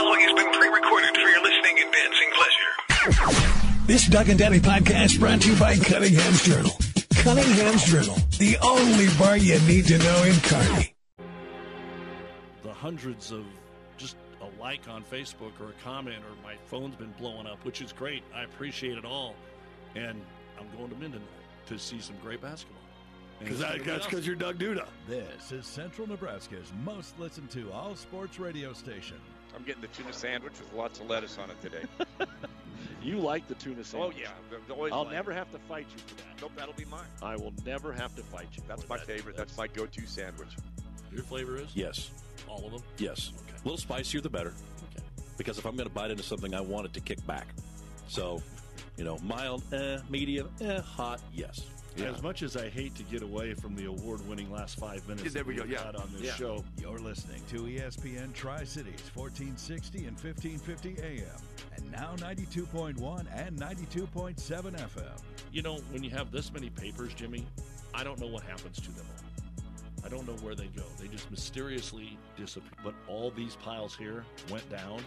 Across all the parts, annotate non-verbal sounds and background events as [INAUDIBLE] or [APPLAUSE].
following has been pre-recorded for your listening and dancing pleasure. This Doug and Daddy podcast brought to you by Cunningham's Journal. Cunningham's Journal, the only bar you need to know in Kearney. the hundreds of just a like on Facebook or a comment or my phone's been blowing up, which is great. I appreciate it all. And I'm going to Minden to see some great basketball. Because it's gonna that's because you're Doug Duda. This is Central Nebraska's most listened to all sports radio station. I'm getting the tuna sandwich with lots of lettuce on it today. [LAUGHS] you like the tuna sandwich. oh yeah, I've always I'll liked never it. have to fight you for that. Nope, that'll be mine. I will never have to fight you. That's for my that. favorite. That's my go-to sandwich. Your flavor is? Yes. All of them? Yes. Okay. A little spicier, the better. Okay. Because if I'm going to bite into something, I want it to kick back. So, you know, mild, eh, medium, eh, hot, yes. As much as I hate to get away from the award-winning last five minutes Yeah, there we go, we've yeah. had on this Yeah. show, You're listening to ESPN Tri Cities 1460 and 1550 AM, and now 92.1 and 92.7 FM. you know, when you have this many papers, Jimmy, I don't know what happens to them all. I don't know where they go. They just mysteriously disappear. But all these piles here went down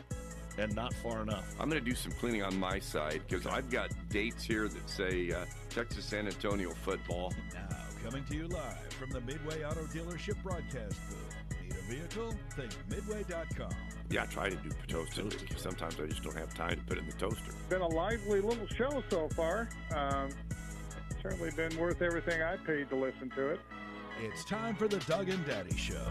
and not far enough. I'm going to do some cleaning on my side because I've got dates here that say uh, Texas San Antonio football. Now, coming to you live from the Midway Auto Dealership broadcast booth. Need a vehicle? Think Midway.com. Yeah, I try to do toasted. because Sometimes I just don't have time to put it in the toaster. been a lively little show so far. Um, certainly been worth everything I paid to listen to it. It's time for the Doug and Daddy Show.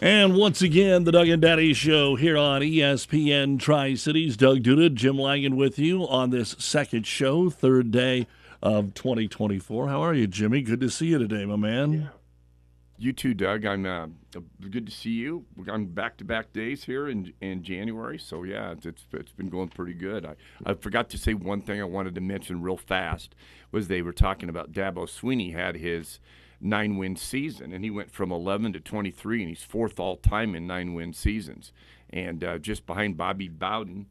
And once again, the Doug and Daddy Show here on ESPN Tri Cities. Doug Duda, Jim Langan with you on this second show, third day of 2024. How are you, Jimmy? Good to see you today, my man. You too, Doug. I'm uh, good to see you. I'm back-to-back days here in in January, so yeah, it's it's, it's been going pretty good. I, I forgot to say one thing I wanted to mention real fast was they were talking about Dabo Swinney had his nine-win season, and he went from 11 to 23, and he's fourth all-time in nine-win seasons, and uh, just behind Bobby Bowden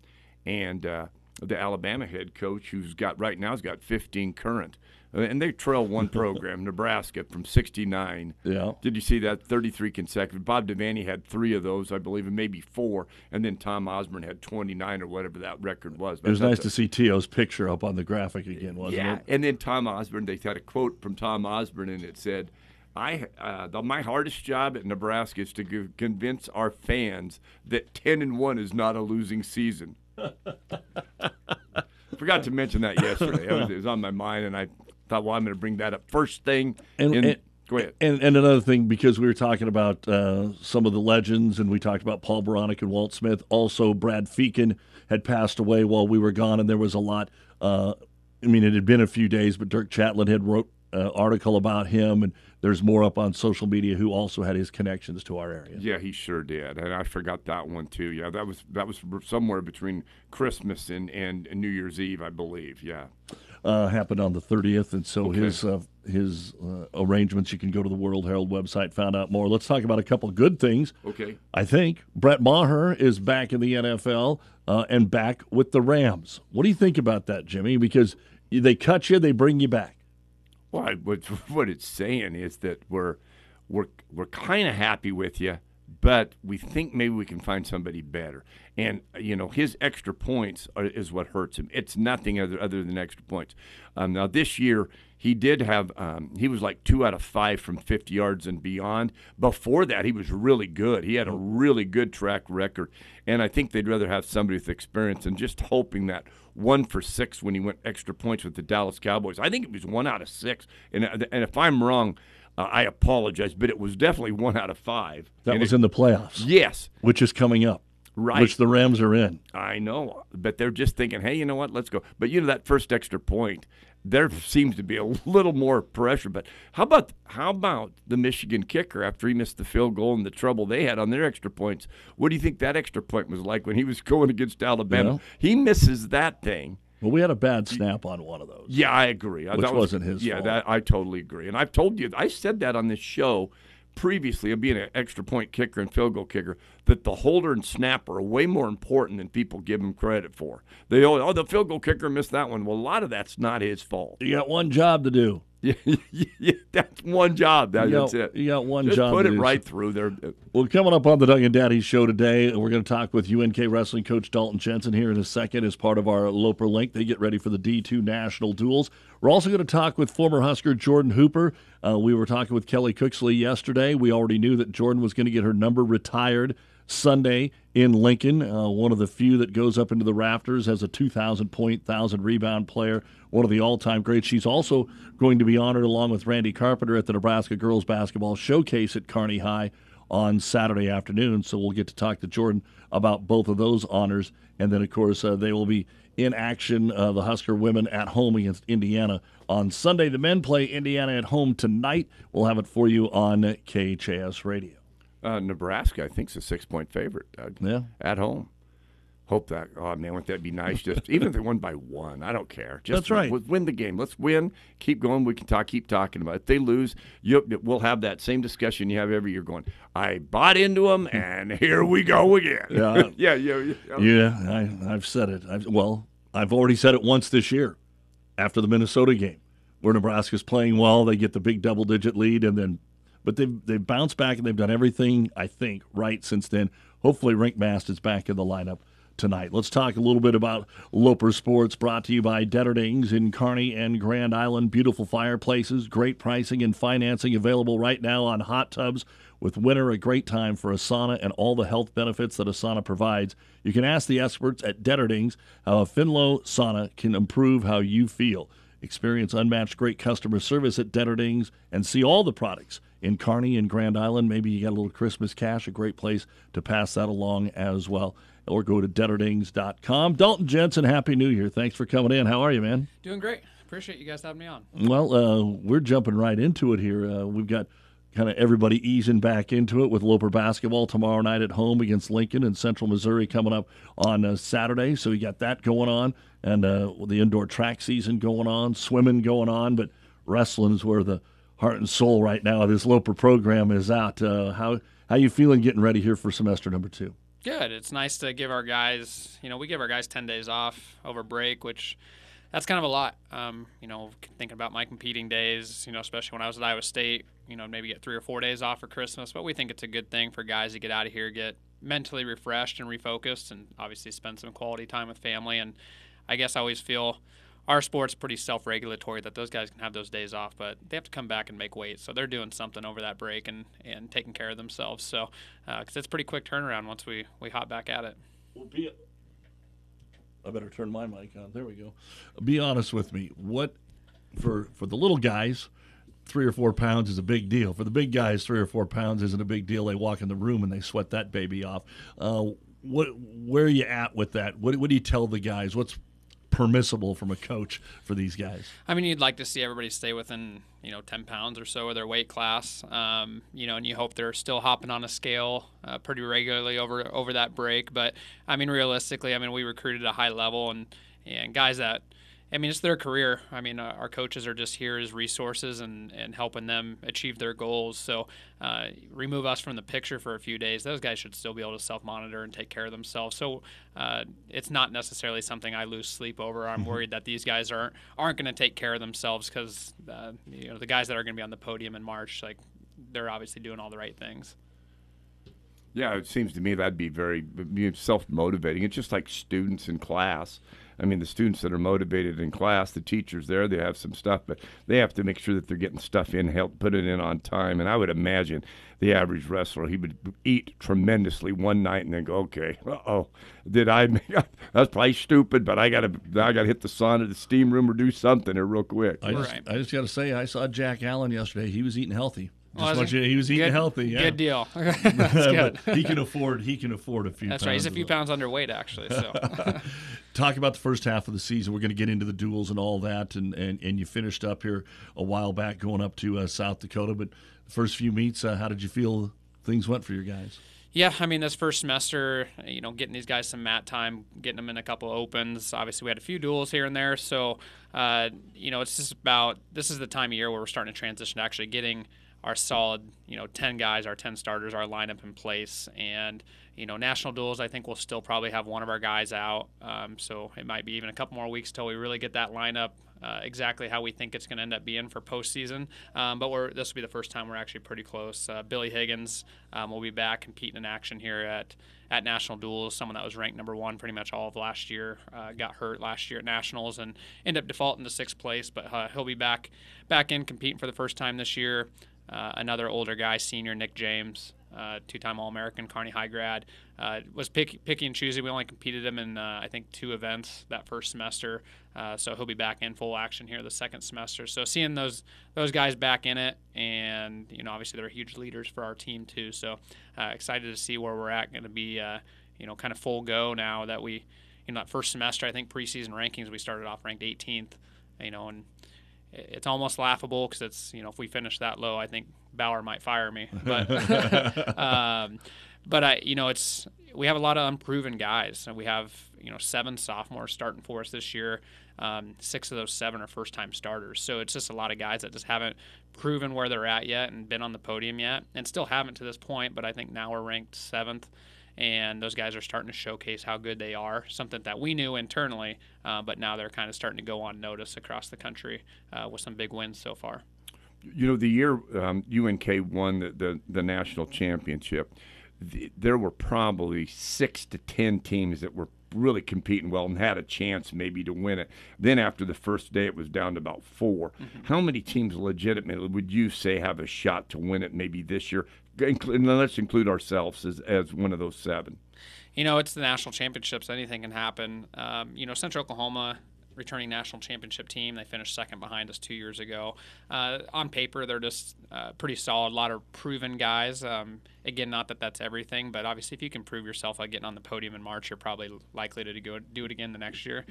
and uh, the Alabama head coach, who's got right now has got 15 current. Uh, And they trail one program, Nebraska, from 69 [LAUGHS] Yeah. did you see that? 33 consecutive. Bob Devaney had three of those, I believe, and maybe four. And then Tom Osborne had 29 or whatever that record was. It was nice to see T.O.'s picture up on the graphic again, wasn't Yeah. it? And then Tom Osborne, they had a quote from Tom Osborne, and it said, I, uh, the, my hardest job at Nebraska is to convince our fans that 10 and 1 is not a losing season. [LAUGHS] Forgot to mention that yesterday. It was, it was on my mind, and I thought, well, I'm going to bring that up first thing. And- in- and- go ahead. And, and another thing, because we were talking about uh, some of the legends, and we talked about Paul Baronic and Walt Smith. Also, Brad Feakin had passed away while we were gone, and there was a lot. Uh, I mean, it had been a few days, but Dirk Chatelain had wrote an article about him, and there's more up on social media who also had his connections to our area. Yeah, he sure did, and I forgot that one too. Yeah, that was that was somewhere between Christmas and, and New Year's Eve, I believe. Yeah, uh, happened on the 30th, and so Okay. his uh, his uh, arrangements. You can go to the World Herald website, find out more. Let's talk about a couple good things. okay. I think Brett Maher is back in the NFL uh, and back with the Rams. What do you think about that, Jimmy? Because they cut you, they bring you back. Well, I, what [LAUGHS] what it's saying is that we're we're we're kind of happy with you, but we think maybe we can find somebody better. And you know, his extra points are, is what hurts him. It's nothing other other than extra points. Um, now this year he did have um, he was like two out of five from 50 yards and beyond. Before that, he was really good. He had a really good track record, and I think they'd rather have somebody with experience and just hoping that one for six when he went extra points with the Dallas Cowboys. I think it was one out of six, and and if I'm wrong. Uh, I apologize, but it was definitely one out of five. That And was it- in the playoffs, yes, which is coming up, right. which the Rams are in. I know, but they're just thinking, hey, you know what? Let's go. But you know that first extra point, there seems to be a [LAUGHS] little more pressure. But how about how about the Michigan kicker after he missed the field goal and the trouble they had on their extra points? What do you think that extra point was like when he was [LAUGHS] going against Alabama? Yeah. He misses that thing. Well, we had a bad snap on one of those. Yeah, I agree. Which that was, wasn't his Yeah, fault. that I totally agree. And I've told you, I said that on this show previously of being an extra point kicker and field goal kicker that the holder and snapper are way more important than people give him credit for. They oh, oh the field goal kicker missed that one. Well, a lot of that's not his fault. You got one job to do. [LAUGHS] That's one job. That, You got, it. you got one Just job put it do. right through there. Well, coming up on the Doug and Daddy show today, we're going to talk with UNK wrestling coach Dalton Jensen here in a second as part of our Loper Link. They get ready for the D2 national duals. We're also going to talk with former Husker Jordan Hooper. Uh, we were talking with Kelly Cooksley yesterday. We already knew that Jordan was going to get her number retired Sunday in Lincoln. Uh, one of the few that goes up into the rafters as a 2,000 point, 1,000 rebound player, one of the all time greats. She's also going to be honored along with Randy Carpenter at the Nebraska Girls Basketball Showcase at Kearney High on Saturday afternoon. So we'll get to talk to Jordan about both of those honors. And then, of course, uh, they will be in action, uh, the Husker women at home against Indiana on Sunday. The men play Indiana at home tonight. We'll have it for you on KHAS Radio. Uh, Nebraska, I think, is a six point favorite uh, Yeah. at home. Hope that. Oh man, wouldn't that be nice? Just [LAUGHS] even if they won by one, I don't care. Just That's right. Win the game. Let's win. Keep going. We can talk. Keep talking about it. If they lose, you, we'll have that same discussion you have every year. Going, I bought into them, [LAUGHS] and here we go again. Yeah. [LAUGHS] yeah, yeah, yeah. Yeah, I, I've said it. I've, well, I've already said it once this year after the Minnesota game where Nebraska's playing well. They get the big double digit lead, and then, but they've, they've bounced back and they've done everything, I think, right since then. Hopefully, Rienk Mast is back in the lineup tonight. Let's talk a little bit about Loper Sports, brought to you by Detterdings in Kearney and Grand Island. Beautiful fireplaces, great pricing and financing available right now on hot tubs. With winter, a great time for a sauna and all the health benefits that a sauna provides. You can ask the experts at Detterdings how a Finnleo sauna can improve how you feel. Experience unmatched great customer service at Detterdings and see all the products in Kearney and Grand Island. Maybe you got a little Christmas cash, a great place to pass that along as well. Or go to Detterdings.com. Dalton Jensen, Happy New Year. Thanks for coming in. How are you, man? Doing great. Appreciate you guys having me on. Well, uh, we're jumping right into it here. Uh, we've got kind of everybody easing back into it with Loper basketball tomorrow night at home against Lincoln and Central Missouri coming up on uh, Saturday. So we got that going on, and uh, the indoor track season going on, swimming going on, but wrestling is where the heart and soul right now this Loper program is out. Uh, how how you feeling getting ready here for semester number two? Good. It's nice to give our guys, you know, we give our guys 10 days off over break, which that's kind of a lot. Um, you know, thinking about my competing days, you know, especially when I was at Iowa State, you know, maybe get three or four days off for Christmas. But we think it's a good thing for guys to get out of here, get mentally refreshed and refocused, and obviously spend some quality time with family. And I guess I always feel our sport's pretty self-regulatory that those guys can have those days off, but they have to come back and make weight. So they're doing something over that break and, and taking care of themselves. So because it's pretty quick turnaround once we, we hop back at it. Well, be. I better turn my mic on. There we go. Be honest with me. What for for the little guys, three or four pounds is a big deal. For the big guys, three or four pounds isn't a big deal. They walk in the room and they sweat that baby off. Uh, what where are you at with that? What what do you tell the guys? What's permissible from a coach for these guys? I mean, you'd like to see everybody stay within, you know, 10 pounds or so of their weight class, um, you know, and you hope they're still hopping on a scale uh, pretty regularly over over that break. But I mean, realistically, I mean, we recruited a high level, and and guys that, I mean, it's their career. I mean, uh, our coaches are just here as resources and and helping them achieve their goals. So uh, remove us from the picture for a few days. Those guys should still be able to self monitor and take care of themselves. So uh, it's not necessarily something I lose sleep over. I'm worried that these guys aren't aren't going to take care of themselves because uh, you know the guys that are going to be on the podium in March, like they're obviously doing all the right things. Yeah, it seems to me that'd be very self motivating. It's just like students in class. I mean, the students that are motivated in class, the teachers there, they have some stuff, but they have to make sure that they're getting stuff in, help put it in on time. And I would imagine the average wrestler, he would eat tremendously one night and then go, okay, uh oh, did I? Make, [LAUGHS] that's probably stupid, but I gotta, I gotta hit the sauna, the steam room, or do something here real quick. I just Right. I just got to say I saw Jack Allen yesterday. He was eating healthy. Just he? you- he was eating Good- healthy. Yeah. Good deal. [LAUGHS] [LAUGHS] That's good. [LAUGHS] he can afford he can afford a few. That's right. He's a few pounds underweight, actually. So talk about the first half of the season. We're going to get into the duals and all that, and, and, and you finished up here a while back going up to uh, South Dakota. But the first few meets, uh, how did you feel things went for your guys? Yeah, I mean, this first semester, you know, getting these guys some mat time, getting them in a couple of opens. Obviously, we had a few duals here and there. So, uh, you know, it's just about this is the time of year where we're starting to transition to actually getting our solid, you know, 10 guys, our 10 starters, our lineup in place. And, you know, national duals, I think we'll still probably have one of our guys out. Um, so it might be even a couple more weeks till we really get that lineup uh, exactly how we think it's going to end up being for postseason. Um, but we're, this will be the first time we're actually pretty close. Uh, Billy Higgins um, will be back competing in action here at at national duals. Someone that was ranked number one pretty much all of last year uh, got hurt last year at nationals and ended up defaulting to sixth place. But uh, he'll be back back in competing for the first time this year. Uh, another older guy, senior Nick James, uh, two-time All-American, Kearney High grad, uh, was pick, picky and choosy. We only competed him in uh, I think two events that first semester, uh, so he'll be back in full action here the second semester. So seeing those those guys back in it, and you know obviously they're huge leaders for our team too. So excited to see where we're at. Going to be you know kind of full go now that we you know that first semester I think preseason rankings we started off ranked 18th, you know and it's almost laughable because it's you know if we finish that low, I think Bauer might fire me. [LAUGHS] But [LAUGHS] um, but I you know it's we have a lot of unproven guys, and we have you know seven sophomores starting for us this year. Um, six of those seven are first time starters, so it's just a lot of guys that just haven't proven where they're at yet and been on the podium yet, and still haven't to this point. But I think now we're ranked seventh and those guys are starting to showcase how good they are. Something that we knew internally, uh, but now they're kind of starting to go on notice across the country uh, with some big wins so far. You know, the year um, UNK won the, the, the national championship, the, there were probably six to ten teams that were really competing well and had a chance maybe to win it. Then after the first day, it was down to about 4 mm-hmm. How many teams legitimately would you say have a shot to win it maybe this year? And let's include ourselves as, as one of those seven. You know, it's the national championships. Anything can happen. Um, you know, Central Oklahoma returning national championship team. They finished second behind us two years ago. Uh, on paper, they're just uh, pretty solid. A lot of proven guys. Um, again, not that that's everything, but obviously, if you can prove yourself by getting on the podium in March, you're probably likely to go do it again the next year.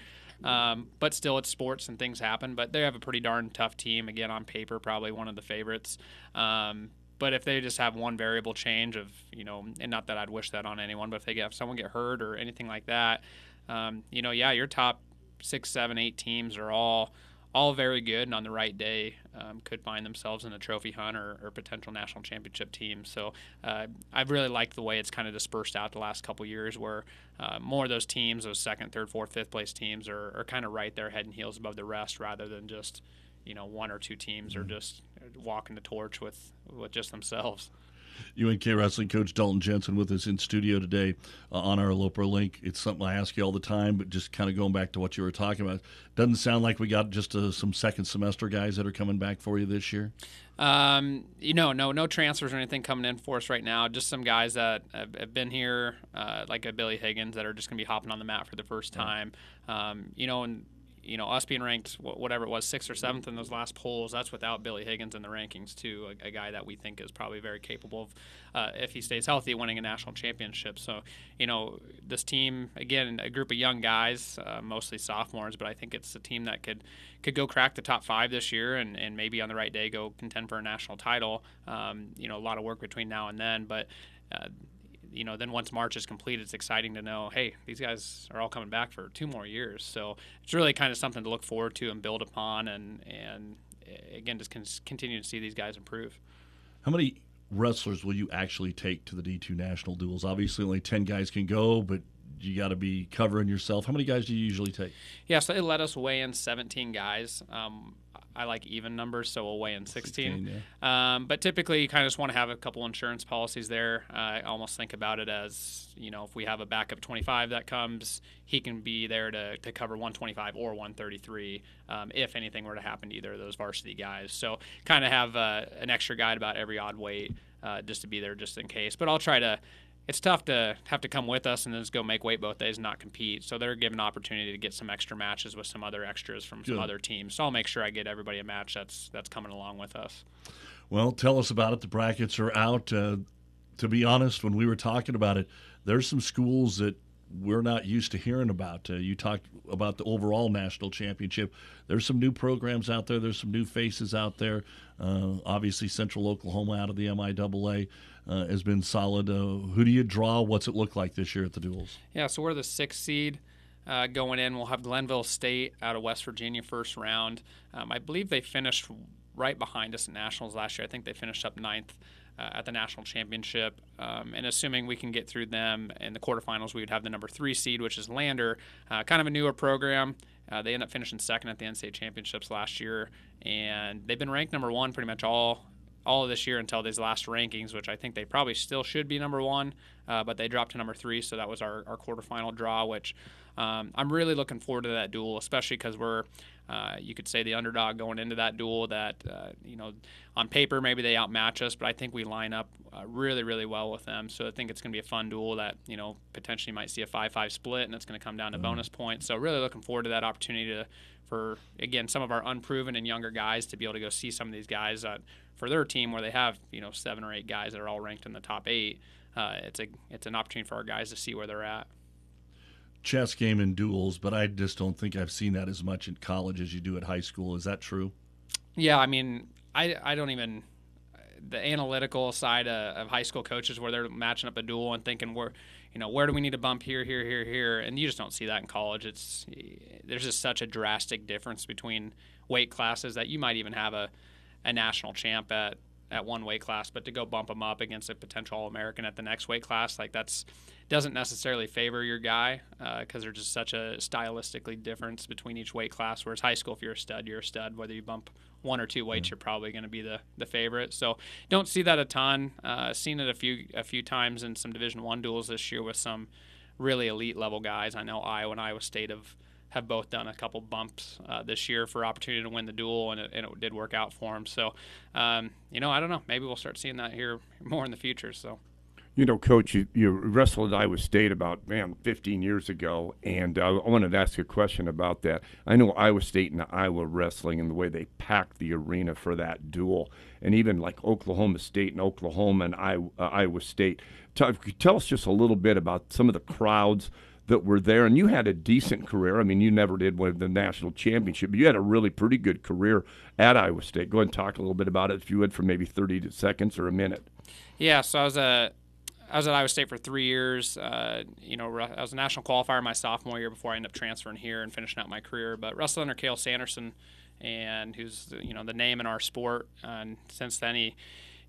Um, but still, it's sports and things happen. But they have a pretty darn tough team. Again, on paper, probably one of the favorites. Um, but if they just have one variable change of, you know, and not that I'd wish that on anyone, but if they get if someone get hurt or anything like that, um, you know, yeah, your top six, seven, eight teams are all all very good, and on the right day um, could find themselves in a trophy hunt or, or potential national championship team. So uh, I've really liked the way it's kind of dispersed out the last couple years, where uh, more of those teams, those second, third, fourth, fifth place teams, are, are kind of right there, head and heels above the rest, rather than just you know one or two teams are mm-hmm. just walking the torch with with just themselves. UNK wrestling coach Dalton Jensen with us in studio today uh, on our Loper link. It's something I ask you all the time, but just kind of going back to what you were talking about, doesn't sound like we got just uh, some second semester guys that are coming back for you this year. Um, you know, no, no transfers or anything coming in for us right now. Just some guys that have, have been here, uh, like a Billy Higgins, that are just going to be hopping on the mat for the first time. Um, you know, and you know, us being ranked whatever it was, sixth or seventh in those last polls, that's without Billy Higgins in the rankings too, a, a guy that we think is probably very capable of, uh, if he stays healthy, winning a national championship. So, you know, this team again, a group of young guys, uh, mostly sophomores, but I think it's a team that could could go crack the top five this year and, and maybe on the right day go contend for a national title. Um, you know, a lot of work between now and then, but. Uh, you know, then once March is complete, it's exciting to know, hey, these guys are all coming back for two more years. So it's really kind of something to look forward to and build upon, and and eh, again, just continue to see these guys improve. How many wrestlers will you actually take to the D2 national duals? Obviously, only 10 guys can go, but you got to be covering yourself. How many guys do you usually take? Yeah, so they let us weigh in 17 guys. Um, I like even numbers, so we'll weigh in 16. 16 yeah. um, but typically, you kind of just want to have a couple insurance policies there. Uh, I almost think about it as, you know, if we have a backup 25 that comes, he can be there to, to cover 125 or 133 um, if anything were to happen to either of those varsity guys. So kind of have uh, an extra guide about every odd weight uh, just to be there just in case. But I'll try to it's tough to have to come with us and then just go make weight both days and not compete. So they're given opportunity to get some extra matches with some other extras from some Good. other teams. So I'll make sure I get everybody a match that's that's coming along with us. Well, tell us about it. The brackets are out. Uh, to be honest, when we were talking about it, there's some schools that we're not used to hearing about. Uh, you talked about the overall national championship. There's some new programs out there. There's some new faces out there. Uh, obviously, Central Oklahoma out of the MIAA uh, has been solid. Uh, who do you draw? What's it look like this year at the duals? Yeah, so we're the sixth seed. Uh, going in, we'll have Glenville State out of West Virginia first round. Um, I believe they finished right behind us at nationals last year. I think they finished up ninth uh, at the national championship. Um, and assuming we can get through them in the quarterfinals, we would have the number three seed, which is Lander, uh, kind of a newer program. Uh, they end up finishing second at the NCAA championships last year, and they've been ranked number one pretty much all all of this year until these last rankings, which I think they probably still should be number one, uh, but they dropped to number three, so that was our, our quarterfinal draw, which um, I'm really looking forward to that dual, especially because we're uh, you could say the underdog going into that dual. That uh, you know, on paper maybe they outmatch us, but I think we line up uh, really, really well with them. So I think it's going to be a fun dual that you know potentially might see a five-five split, and it's going to come down to mm-hmm. bonus points. So really looking forward to that opportunity to for again some of our unproven and younger guys to be able to go see some of these guys that for their team where they have you know seven or eight guys that are all ranked in the top eight. Uh, it's a it's an opportunity for our guys to see where they're at chess game and duals, but I just don't think I've seen that as much in college as you do at high school. Is that true? Yeah, I mean, I I don't even the analytical side of, of high school coaches where they're matching up a dual and thinking where you know where do we need to bump here here here here and you just don't see that in college it's there's just such a drastic difference between weight classes that you might even have a, a national champ at at one weight class, but to go bump them up against a potential All American at the next weight class, like that's doesn't necessarily favor your guy because uh, there's just such a stylistically difference between each weight class. Whereas high school, if you're a stud, you're a stud. Whether you bump one or two weights, mm-hmm. you're probably going to be the, the favorite. So don't see that a ton. Uh, seen it a few a few times in some Division One duals this year with some really elite level guys. I know Iowa and Iowa State have have both done a couple bumps uh, this year for opportunity to win the dual, and it, and it did work out for them. So, um, you know, I don't know. Maybe we'll start seeing that here more in the future. So. You know, Coach, you, you wrestled at Iowa State about, man, 15 years ago, and uh, I wanted to ask a question about that. I know Iowa State and Iowa wrestling and the way they packed the arena for that dual, and even like Oklahoma State and Oklahoma and Iowa, uh, Iowa State. Tell, tell us just a little bit about some of the crowds that were there, and you had a decent career. I mean, you never did win the national championship, but you had a really pretty good career at Iowa State. Go ahead and talk a little bit about it, if you would, for maybe 30 seconds or a minute. Yeah, so I was a I was at Iowa State for three years. Uh, you know, I was a national qualifier my sophomore year before I ended up transferring here and finishing out my career. But wrestled under Sanderson, and who's you know the name in our sport. And since then, he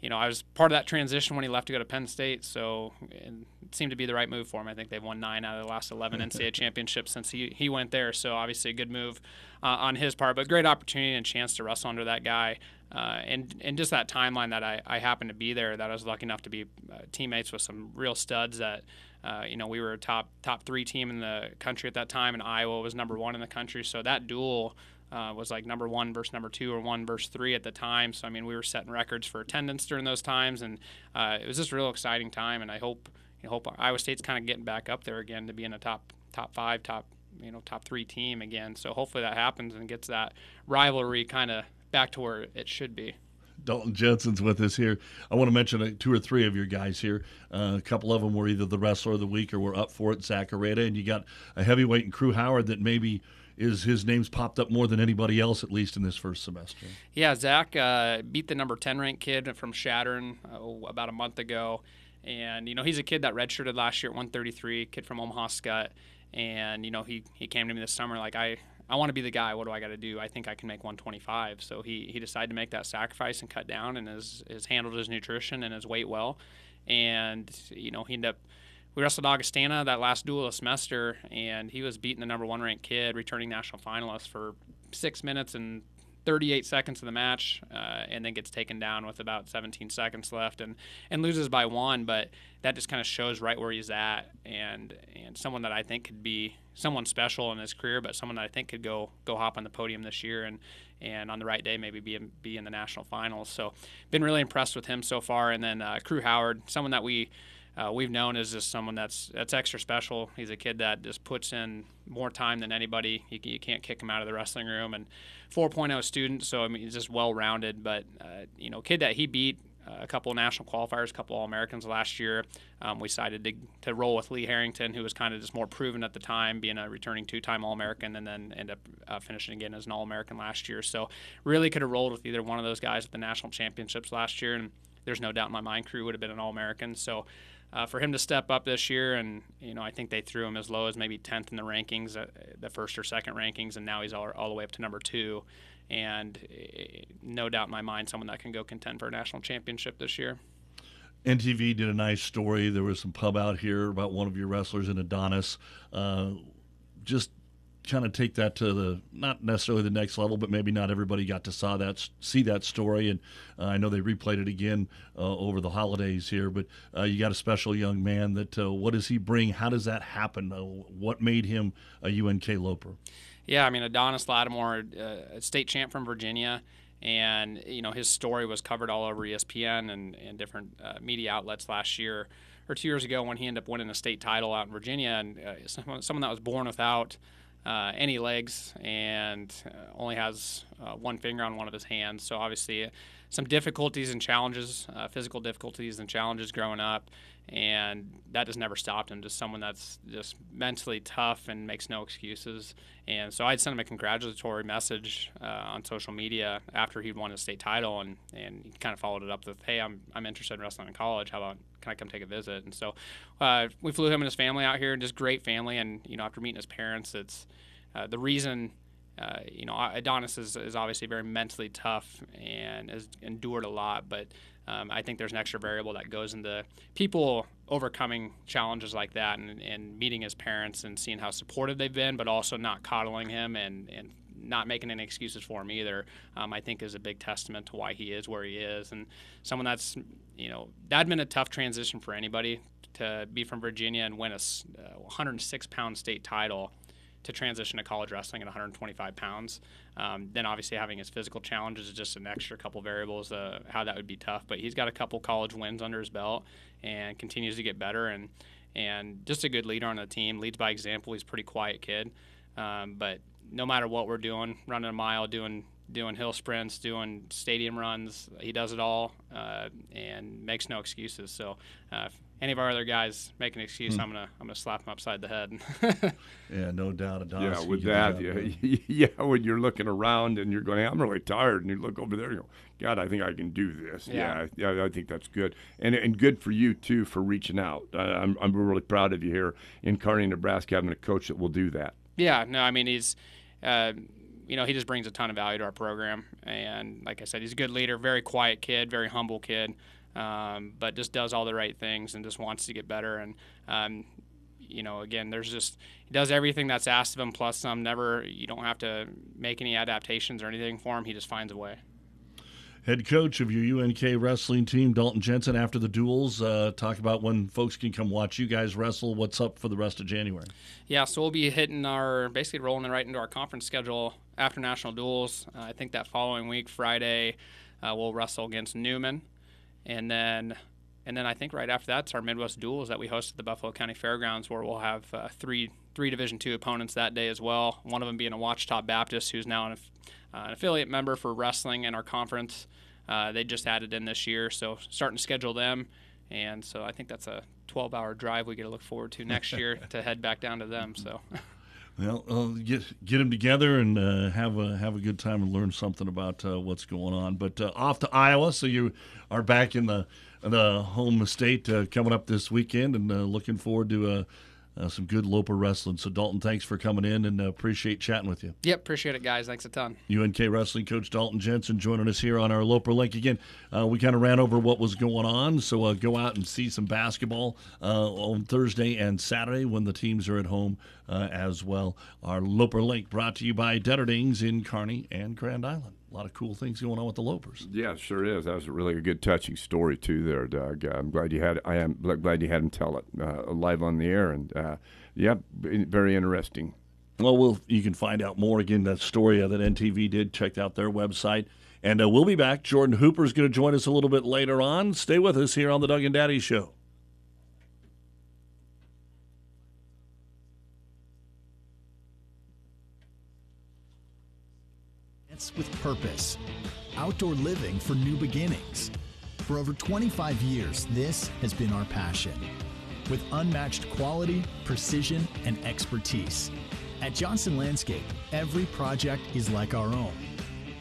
you know, I was part of that transition when he left to go to Penn State, so it seemed to be the right move for him. I think they've won nine out of the last 11 [LAUGHS] NCAA championships since he, he went there, so obviously a good move uh, on his part, but great opportunity and chance to wrestle under that guy. Uh, and, and just that timeline that I, I happened to be there, that I was lucky enough to be uh, teammates with some real studs that, uh, you know, we were a top top three team in the country at that time, and Iowa was number one in the country. So that dual uh, was like number one versus number two or one versus three at the time. So I mean, we were setting records for attendance during those times, and uh, it was just a real exciting time. And I hope you know, hope Iowa State's kind of getting back up there again to be in a top top five, top you know top three team again. So hopefully that happens and gets that rivalry kind of back to where it should be. Dalton Jensen's with us here. I want to mention uh, two or three of your guys here. Uh, a couple of them were either the wrestler of the week or were up for it, Zach Areta, and you got a heavyweight and Crew Howard that maybe is his name's popped up more than anybody else, at least in this first semester. Yeah, Zach uh, beat the number 10 ranked kid from Chadron uh, about a month ago. And, you know, he's a kid that redshirted last year at 133, kid from Omaha Scott. And, you know, he, he came to me this summer like, I, I want to be the guy. What do I got to do? I think I can make 125. So he, he decided to make that sacrifice and cut down and has, has handled his nutrition and his weight well. And, you know, he ended up – we wrestled Augustana that last duel of semester, and he was beating the number one ranked kid, returning national finalist for six minutes and 38 seconds of the match, uh, and then gets taken down with about 17 seconds left, and and loses by one. But that just kind of shows right where he's at, and and someone that I think could be someone special in his career, but someone that I think could go go hop on the podium this year, and and on the right day maybe be in, be in the national finals. So been really impressed with him so far, and then uh, Crew Howard, someone that we uh, we've known as just someone that's that's extra special. He's a kid that just puts in more time than anybody. You, you can't kick him out of the wrestling room. And 4.0 student, so I mean he's just well rounded. But uh, you know, kid that he beat a couple national qualifiers, a couple All Americans last year. Um, we decided to, to roll with Lee Harrington, who was kind of just more proven at the time, being a returning two time All American, and then end up uh, finishing again as an All American last year. So really could have rolled with either one of those guys at the national championships last year. And there's no doubt in my mind Crew would have been an All American. So uh, for him to step up this year, and you know, I think they threw him as low as maybe 10th in the rankings, uh, the first or second rankings, and now he's all, all the way up to number two. And uh, no doubt in my mind, someone that can go contend for a national championship this year. NTV did a nice story. There was some pub out here about one of your wrestlers in Adonis. Uh, just kind of take that to the not necessarily the next level, but maybe not everybody got to saw that see that story. And uh, I know they replayed it again uh, over the holidays here. But uh, you got a special young man. That uh, what does he bring? How does that happen? Uh, what made him a UNK Loper? Yeah, I mean Adonis Lattimore, uh, state champ from Virginia. And you know his story was covered all over ESPN and, and different media outlets last year or two years ago when he ended up winning a state title out in Virginia, and someone, someone that was born without uh, any legs and uh, only has uh, one finger on one of his hands. So obviously, uh, some difficulties and challenges, uh, physical difficulties and challenges growing up, and that has never stopped him. Just someone that's just mentally tough and makes no excuses. And so I'd send him a congratulatory message uh, on social media after he'd won his state title, and, and he kind of followed it up with, "Hey, I'm I'm interested in wrestling in college. How about can I come take a visit?" And so uh, we flew him and his family out here, just great family. And you know, after meeting his parents, it's uh, the reason. Uh, you know, Adonis is, is obviously very mentally tough and has endured a lot, but um, I think there's an extra variable that goes into people overcoming challenges like that and, and meeting his parents and seeing how supportive they've been, but also not coddling him and, and not making any excuses for him either, um, I think is a big testament to why he is where he is. And someone that's, you know, that'd been a tough transition for anybody to be from Virginia and win a uh, 106 pound state title to transition to college wrestling at 125 pounds. Um, then obviously having his physical challenges is just an extra couple variables uh, how that would be tough. But he's got a couple college wins under his belt and continues to get better and and just a good leader on the team. Leads by example. He's a pretty quiet kid, um, but no matter what we're doing, running a mile, doing doing hill sprints, doing stadium runs, he does it all uh, and makes no excuses. So uh, any of our other guys make an excuse, hmm. I'm gonna I'm gonna slap them upside the head. [LAUGHS] yeah, no doubt. Adonis, yeah, with that, yeah, [LAUGHS] yeah, when you're looking around and you're going, hey, I'm really tired, and you look over there, and you go, God, I think I can do this. Yeah, yeah, yeah I think that's good, and and good for you too for reaching out. I'm I'm really proud of you here in Kearney, Nebraska, having a coach that will do that. Yeah, no, I mean he's. Uh, you know, he just brings a ton of value to our program. And like I said, he's a good leader, very quiet kid, very humble kid um, but just does all the right things and just wants to get better. And um, you know, again, there's just he does everything that's asked of him plus some. Never, you don't have to make any adaptations or anything for him. He just finds a way. Head coach of your UNK wrestling team, Dalton Jensen, after the duals, uh, talk about when folks can come watch you guys wrestle. What's up for the rest of January? Yeah, so we'll be hitting our basically rolling right into our conference schedule after national duals. Uh, I think that following week, Friday, uh, we'll wrestle against Newman and then and then I think right after that's our Midwest duals that we host at the Buffalo County Fairgrounds, where we'll have uh, three three Division two opponents that day as well. One of them being a Ouachita Baptist, who's now an, uh, an affiliate member for wrestling in our conference. Uh, they just added in this year, so starting to schedule them, and so I think that's a 12-hour drive we get to look forward to next year [LAUGHS] to head back down to them. So. [LAUGHS] Well, uh, get get them together and uh, have a have a good time and learn something about uh, what's going on. But uh, off to Iowa, so you are back in the the home state uh, coming up this weekend, and uh, looking forward to uh, some good Loper wrestling. So, Dalton, thanks for coming in and uh, appreciate chatting with you. Yep, appreciate it, guys. Thanks a ton. UNK wrestling coach Dalton Jensen joining us here on our Loper Link. Again, uh, we kind of ran over what was going on, so uh, go out and see some basketball uh, on Thursday and Saturday when the teams are at home uh, as well. Our Loper Link brought to you by Detterdings in Kearney and Grand Island lot of cool things going on with the Lopers. Yeah, sure is. That was a really a good, touching story too, there, Doug. Uh, I'm glad you had. I am glad you had him tell it uh, live on the air, and uh, yeah, very interesting. Well, we'll you can find out more again that story that NTV did. Check out their website, and uh, we'll be back. Jordan Hooper is going to join us a little bit later on. Stay with us here on the Doug and Daddy Show. With purpose. Outdoor living for new beginnings. For over 25 years, this has been our passion. With unmatched quality, precision, and expertise. At Johnson Landscape, every project is like our own,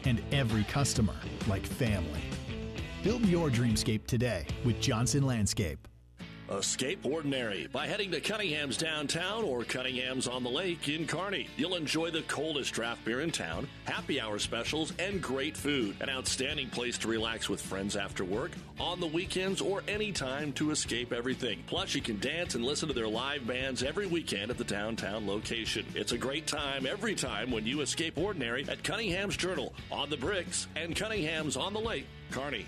and every customer like family. Build your dreamscape today with Johnson Landscape. Escape ordinary by heading to Cunningham's downtown or Cunningham's on the lake in Kearney. You'll enjoy the coldest draft beer in town, happy hour specials, and great food. An outstanding place to relax with friends after work, on the weekends, or anytime to escape everything. Plus, you can dance and listen to their live bands every weekend at the downtown location. It's a great time every time when you escape ordinary at Cunningham's Journal, on the bricks, and Cunningham's on the lake, Kearney.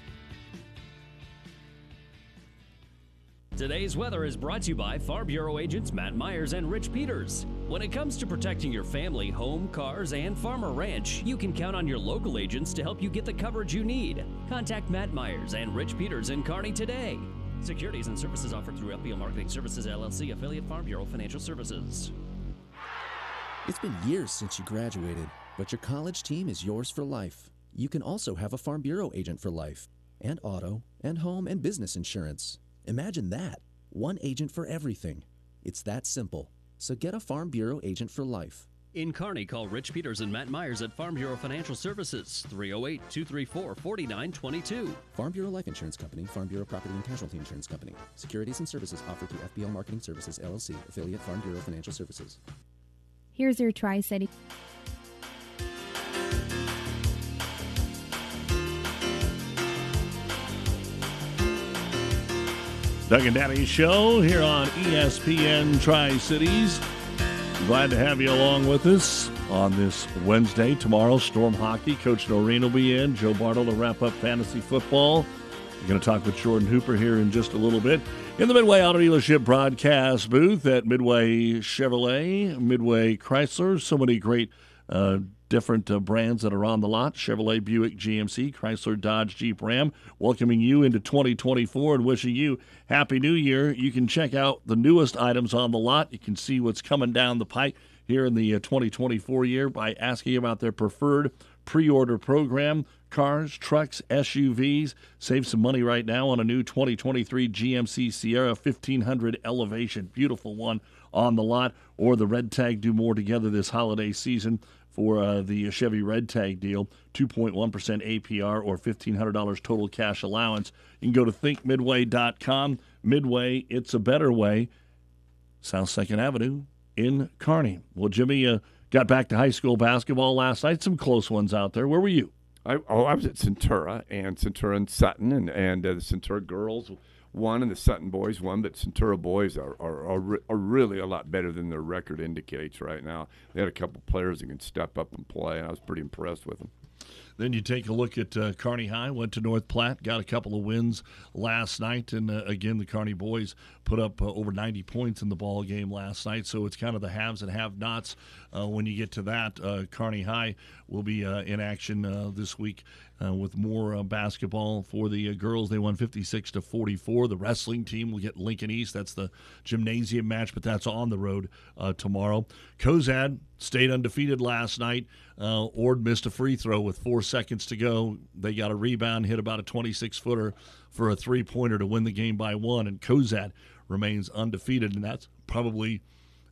Today's weather is brought to you by Farm Bureau agents Matt Myers and Rich Peters. When it comes to protecting your family, home, cars, and farm or ranch, you can count on your local agents to help you get the coverage you need. Contact Matt Myers and Rich Peters in Kearney today. Securities and services offered through FBL Marketing Services LLC, affiliate Farm Bureau Financial Services. It's been years since you graduated, but your college team is yours for life. You can also have a Farm Bureau agent for life, and auto, and home and business insurance. Imagine that. One agent for everything. It's that simple. So get a Farm Bureau agent for life. In Kearney, call Rich Peters and Matt Myers at Farm Bureau Financial Services, 308 234 4922. Farm Bureau Life Insurance Company, Farm Bureau Property and Casualty Insurance Company. Securities and services offered through FBL Marketing Services LLC, affiliate Farm Bureau Financial Services. Here's your Tri City. Doug and Daddy Show here on ESPN Tri Cities. Glad to have you along with us on this Wednesday. Tomorrow, Storm Hockey. Coach Noreen will be in. Joe Bartle to wrap up fantasy football. We're going to talk with Jordan Hooper here in just a little bit. In the Midway Auto Dealership broadcast booth at Midway Chevrolet, Midway Chrysler. So many great uh, different uh, brands that are on the lot Chevrolet, Buick, GMC, Chrysler, Dodge, Jeep, Ram. Welcoming you into 2024 and wishing you Happy New Year. You can check out the newest items on the lot. You can see what's coming down the pike here in the uh, 2024 year by asking about their preferred pre order program. Cars, trucks, SUVs. Save some money right now on a new 2023 GMC Sierra 1500 Elevation. Beautiful one on the lot. Or the Red Tag Do More together this holiday season for uh, the Chevy Red Tag deal, 2.1% APR or $1,500 total cash allowance. You can go to thinkmidway.com. Midway, it's a better way. South Second Avenue in Kearney. Well, Jimmy uh, got back to high school basketball last night. Some close ones out there. Where were you? I, oh, I was at Centura and Centura and Sutton, and, and uh, the Centura girls won and the Sutton boys won, but Centura boys are, are, are, are, really a lot better than their record indicates right now. They had a couple players that can step up and play, and I was pretty impressed with them. Then you take a look at uh, Kearney High, went to North Platte, got a couple of wins last night, and uh, again the Kearney boys put up uh, over 90 points in the ball game last night. So it's kind of the haves and have-nots uh, when you get to that. Uh, Kearney High will be uh, in action this week Uh, with more uh, basketball for the uh, girls. They won 56 to 44. The wrestling team will get Lincoln East. That's the gymnasium match, but that's on the road tomorrow. Cozad stayed undefeated last night. Uh, Ord missed a free throw with four seconds to go. They got a rebound, hit about a 26 footer for a three pointer to win the game by one, and Cozad remains undefeated, and that's probably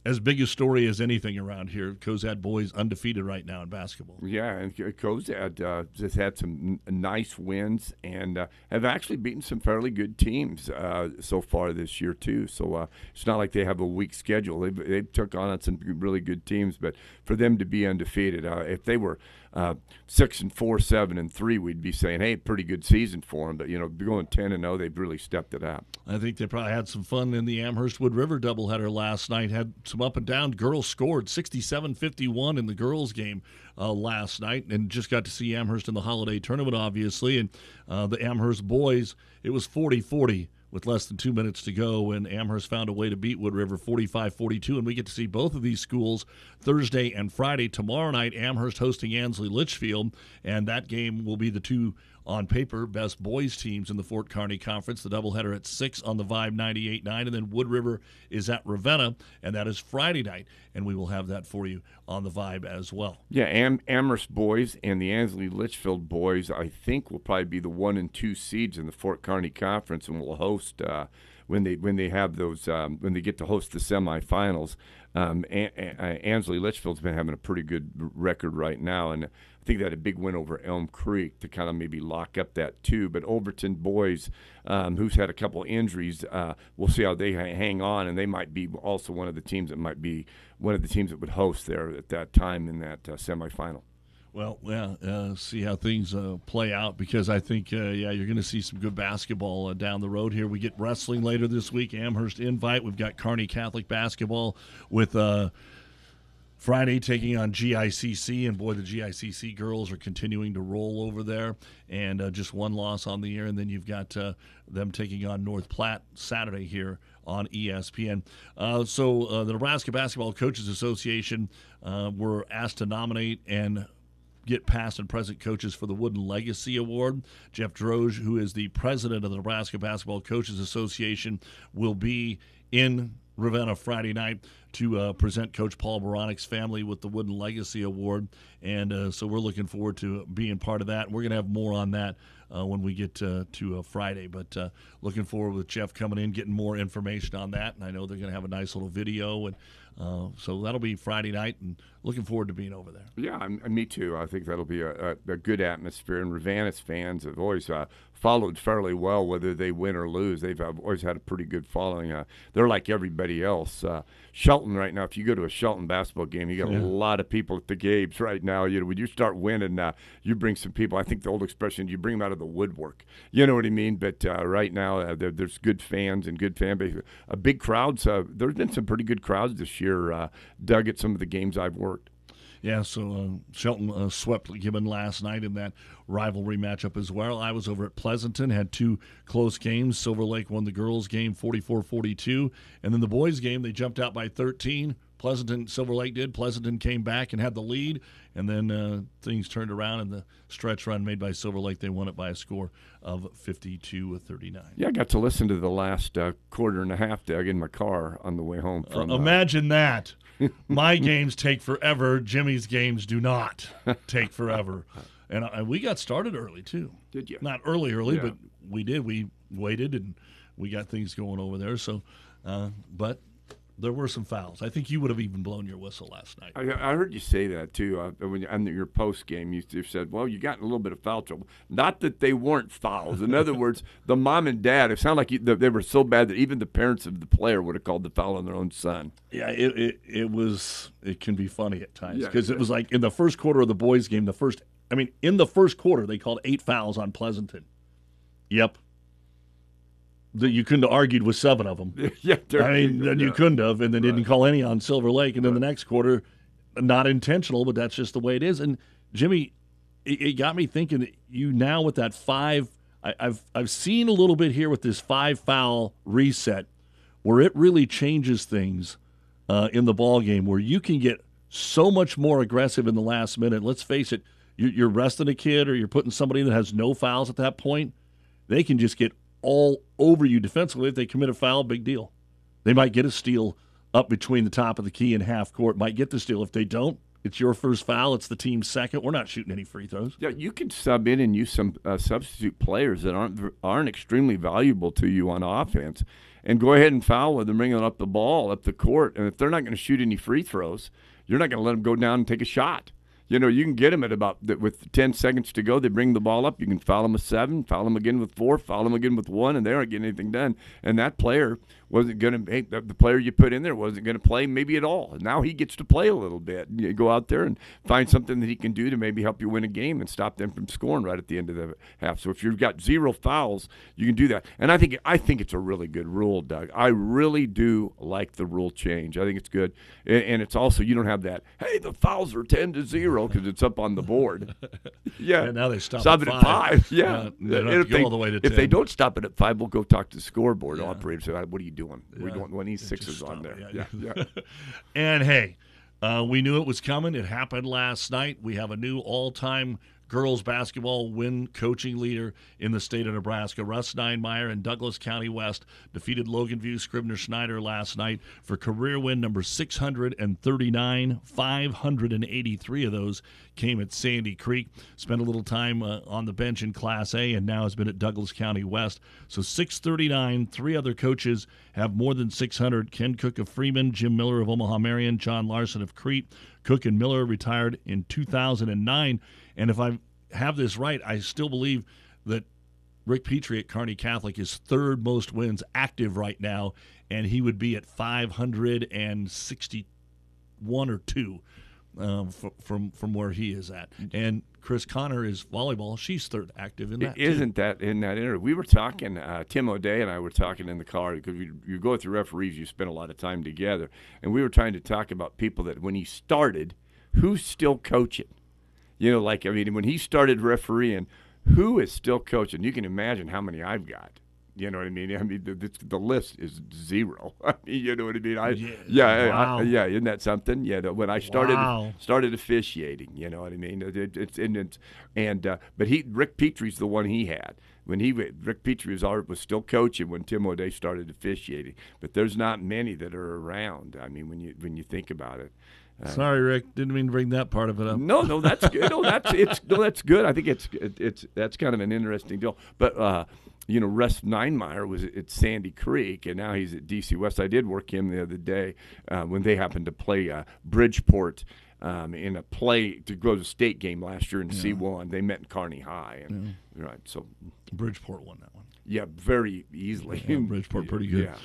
as big a story as anything around here. Cozad boys undefeated right now in basketball. Yeah, and Cozad uh, just had some n- nice wins and uh, have actually beaten some fairly good teams uh, so far this year too. So uh, it's not like they have a weak schedule. They they took on some really good teams, but for them to be undefeated, uh, if they were uh, six and four, seven and three, we'd be saying, "Hey, pretty good season for them." But you know, going ten and zero, they've really stepped it up. I think they probably had some fun in the Amherst Wood River doubleheader last night. Had some up and down. Girls scored 67-51 in the girls game uh, last night, and just got to see Amherst in the holiday tournament, obviously. And uh, the Amherst boys, it was 40-40 with less than two minutes to go, when Amherst found a way to beat Wood River 45 42. And we get to see both of these schools Thursday and Friday. Tomorrow night, Amherst hosting Ansley Litchfield, and that game will be the two on paper best boys teams in the Fort Kearney Conference. The doubleheader at 6 on the Vibe 98.9. And then Wood River is at Ravenna, and that is Friday night. And we will have that for you on the Vibe as well. Yeah, Am- Amherst boys and the Ansley Litchfield boys, I think, will probably be the one and two seeds in the Fort Kearney Conference, and will host uh, when they when they have those um, when they get to host the semifinals. Um, An- An- Ansley Litchfield's been having a pretty good record right now, and think they had a big win over Elm Creek to kind of maybe lock up that too. But Overton boys, um, who's had a couple injuries, uh, we'll see how they hang on, and they might be also one of the teams that might be one of the teams that would host there at that time in that uh, semifinal. Well, yeah, uh, see how things uh, play out because I think, uh, yeah, you're going to see some good basketball uh, down the road here. We get wrestling later this week, Amherst Invite. We've got Kearney Catholic basketball with uh, Friday taking on GICC, and boy, the GICC girls are continuing to roll over there, and uh, just one loss on the year. And then you've got uh, them taking on North Platte Saturday here on ESPN. Uh, so uh, the Nebraska Basketball Coaches Association uh, were asked to nominate and get past and present coaches for the Wooden Legacy Award. Jeff Droge, who is the president of the Nebraska Basketball Coaches Association, will be in Ravenna Friday night to uh, present Coach Paul Baronic's family with the Wooden Legacy Award. And uh, so we're looking forward to being part of that. And we're going to have more on that uh, when we get uh, to uh, Friday. But uh, looking forward with Jeff coming in, getting more information on that. And I know they're going to have a nice little video. And so that'll be Friday night. And looking forward to being over there. Yeah, I'm, me too. I think that'll be a, a, a good atmosphere. And Ravenna's fans have always followed fairly well, whether they win or lose. They've always had a pretty good following. Uh, they're like everybody else. Uh, Shelton right now, if you go to a Shelton basketball game, you got Yeah. a lot of people at the games right now. You know, when you start winning, uh, you bring some people. I think the old expression, you bring them out of the woodwork. You know what I mean? But uh, right now, uh, there's good fans and good fan base. A big crowds. Uh, there's been some pretty good crowds this year. Uh, Doug, at some of the games I've worked. Yeah, so uh, Shelton uh, swept Gibbon last night in that rivalry matchup as well. I was over at Pleasanton, had two close games. Silver Lake won the girls' game 44 42. And then the boys' game, they jumped out by 13. Pleasanton, Silver Lake did. Pleasanton came back and had the lead. And then uh, things turned around in the stretch run made by Silver Lake. They won it by a score of 52 39. Yeah, I got to listen to the last uh, quarter and a half, Doug, in my car on the way home from. Uh, imagine that. My games take forever. Jimmy's games do not take forever. And, uh, we got started early too. Did you? Not early, early, Yeah. but we did. We waited and we got things going over there. So, uh, but there were some fouls. I think you would have even blown your whistle last night. I, I heard you say that too. Uh, when you, on your post game, you, you said, "Well, you got in a little bit of foul trouble." Not that they weren't fouls. In other [LAUGHS] words, the mom and dad. It sounded like you, they were so bad that even the parents of the player would have called the foul on their own son. Yeah, it, it, it was. It can be funny at times because yeah. it was like in the first quarter of the boys' game. The first, I mean, in the first quarter, they called eight fouls on Pleasanton. Yep. That you couldn't have argued with seven of them. [LAUGHS] yeah, I mean, then you couldn't have, and then didn't call any on Silver Lake, and then the next quarter, not intentional, but that's just the way it is. And Jimmy, it, it got me thinking. That you now with that five, I, I've I've seen a little bit here with this five foul reset, where it really changes things uh, in the ball game, where you can get so much more aggressive in the last minute. Let's face it, you, you're resting a kid or you're putting somebody that has no fouls at that point. They can just get all over you defensively if they commit a foul. Big deal. They might get a steal up between the top of the key and half court. Might get the steal. If they don't, it's your first foul. It's the team's second. We're not shooting any free throws. Yeah, you can sub in and use some uh, substitute players that aren't aren't extremely valuable to you on offense, and go ahead and foul with them, bringing up the ball up the court. And if they're not going to shoot any free throws, you're not going to let them go down and take a shot. You know, you can get them at about with 10 seconds to go. They bring the ball up. You can foul them with seven, foul them again with four, foul them again with one, and they aren't getting anything done. And that player wasn't going to. Hey, the player you put in there wasn't going to play maybe at all. Now he gets to play a little bit. You go out there and find something that he can do to maybe help you win a game and stop them from scoring right at the end of the half. So if you've got zero fouls, you can do that. And I think I think it's a really good rule, Doug. I really do like the rule change. I think it's good, and, and it's also you don't have that. Hey, the fouls are ten to zero because it's up on the board. [LAUGHS] Yeah, And now they stop Stop at it at five. five. [LAUGHS] Yeah, Yeah, they don't And have if to all the way to If they don't stop it at five, we'll go talk to the scoreboard operator. Say, what are you doing? We Yeah. don't want these sixes on there. Yeah, Yeah. yeah. [LAUGHS] And hey, uh, we knew it was coming. It happened last night. We have a new all-time girls basketball win coaching leader in the state of Nebraska. Russ Steinmeier and Douglas County West defeated Logan View Scribner Schneider last night for career win number 639. 583 of those came at Sandy Creek. Spent a little time uh, on the bench in Class A and now has been at Douglas County West. So 639. Three other coaches have more than 600. Ken Cook of Freeman, Jim Miller of Omaha Marian, John Larson of Crete. Cook and Miller retired in 2009. And if I have this right, I still believe that Rick Petrie at Kearney Catholic is third most wins active right now, and he would be at 561 or two um, f- from from where he is at. And Chris Connor is volleyball; she's third active in that. too. Isn't that in that interview? We were talking. Uh, Tim O'Day and I were talking in the car because you, you go through referees. You spend a lot of time together, and we were trying to talk about people that when he started, who's still coaching. You know, like I mean, when he started refereeing, who is still coaching? You can imagine how many I've got. You know what I mean? I mean, the, the, the list is zero. [LAUGHS] I mean, you know what I mean? I, Yeah. yeah, Wow. I, yeah. Isn't that something? Yeah. When I started Wow. started officiating, you know what I mean? It, it, it's and it's and uh, but he Rick Petrie's the one he had when he Rick Petrie was was still coaching when Tim O'Day started officiating. But there's not many that are around. I mean, when you when you think about it. Uh, Sorry, Rick, didn't mean to bring that part of it up. no, no, that's good. No, [LAUGHS] that's it's no, that's good. I think it's it, it's that's kind of an interesting deal. But uh, you know, Russ Steinmeier was at Sandy Creek, and now he's at DC West. I did work him the other day uh, when they happened to play uh, Bridgeport. Um, in a play to go to state game last year in Yeah. C one, they met in Kearney High, and right. So Bridgeport won that one. yeah, very easily. Yeah, Bridgeport pretty good. [LAUGHS] Yeah.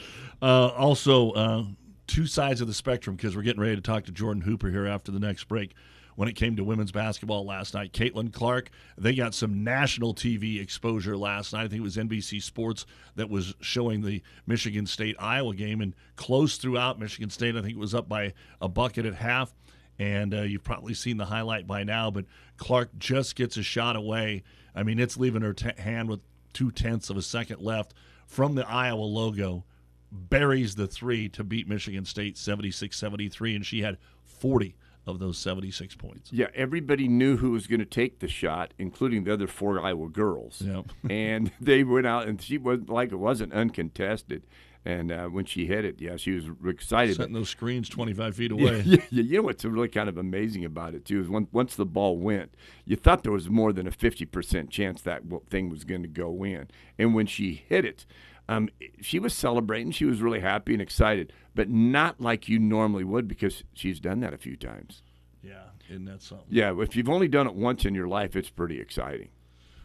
Uh, also, uh, two sides of the spectrum because we're getting ready to talk to Jordan Hooper here after the next break. When it came to women's basketball last night, Caitlin Clark, they got some national TV exposure last night. I think it was NBC Sports that was showing the Michigan State Iowa game and close throughout. Michigan State, I think it was up by a bucket at half. And uh, you've probably seen the highlight by now, but Clark just gets a shot away. I mean, it's leaving her t- hand with two tenths of a second left from the Iowa logo buries the three to beat Michigan State 76 73, and she had 40 of those 76 points. Yeah, everybody knew who was going to take the shot, including the other four Iowa girls. Yep. [LAUGHS] and they went out, and she was like it wasn't uncontested. And uh, when she hit it, yeah, she was excited. Setting those screens 25 feet away. [LAUGHS] Yeah, yeah, you know what's really kind of amazing about it too is when, once the ball went, you thought there was more than a fifty percent chance that thing was going to go in. And when she hit it, um, she was celebrating. She was really happy and excited, but not like you normally would because she's done that a few times. Yeah, isn't that something? Yeah, if you've only done it once in your life, it's pretty exciting.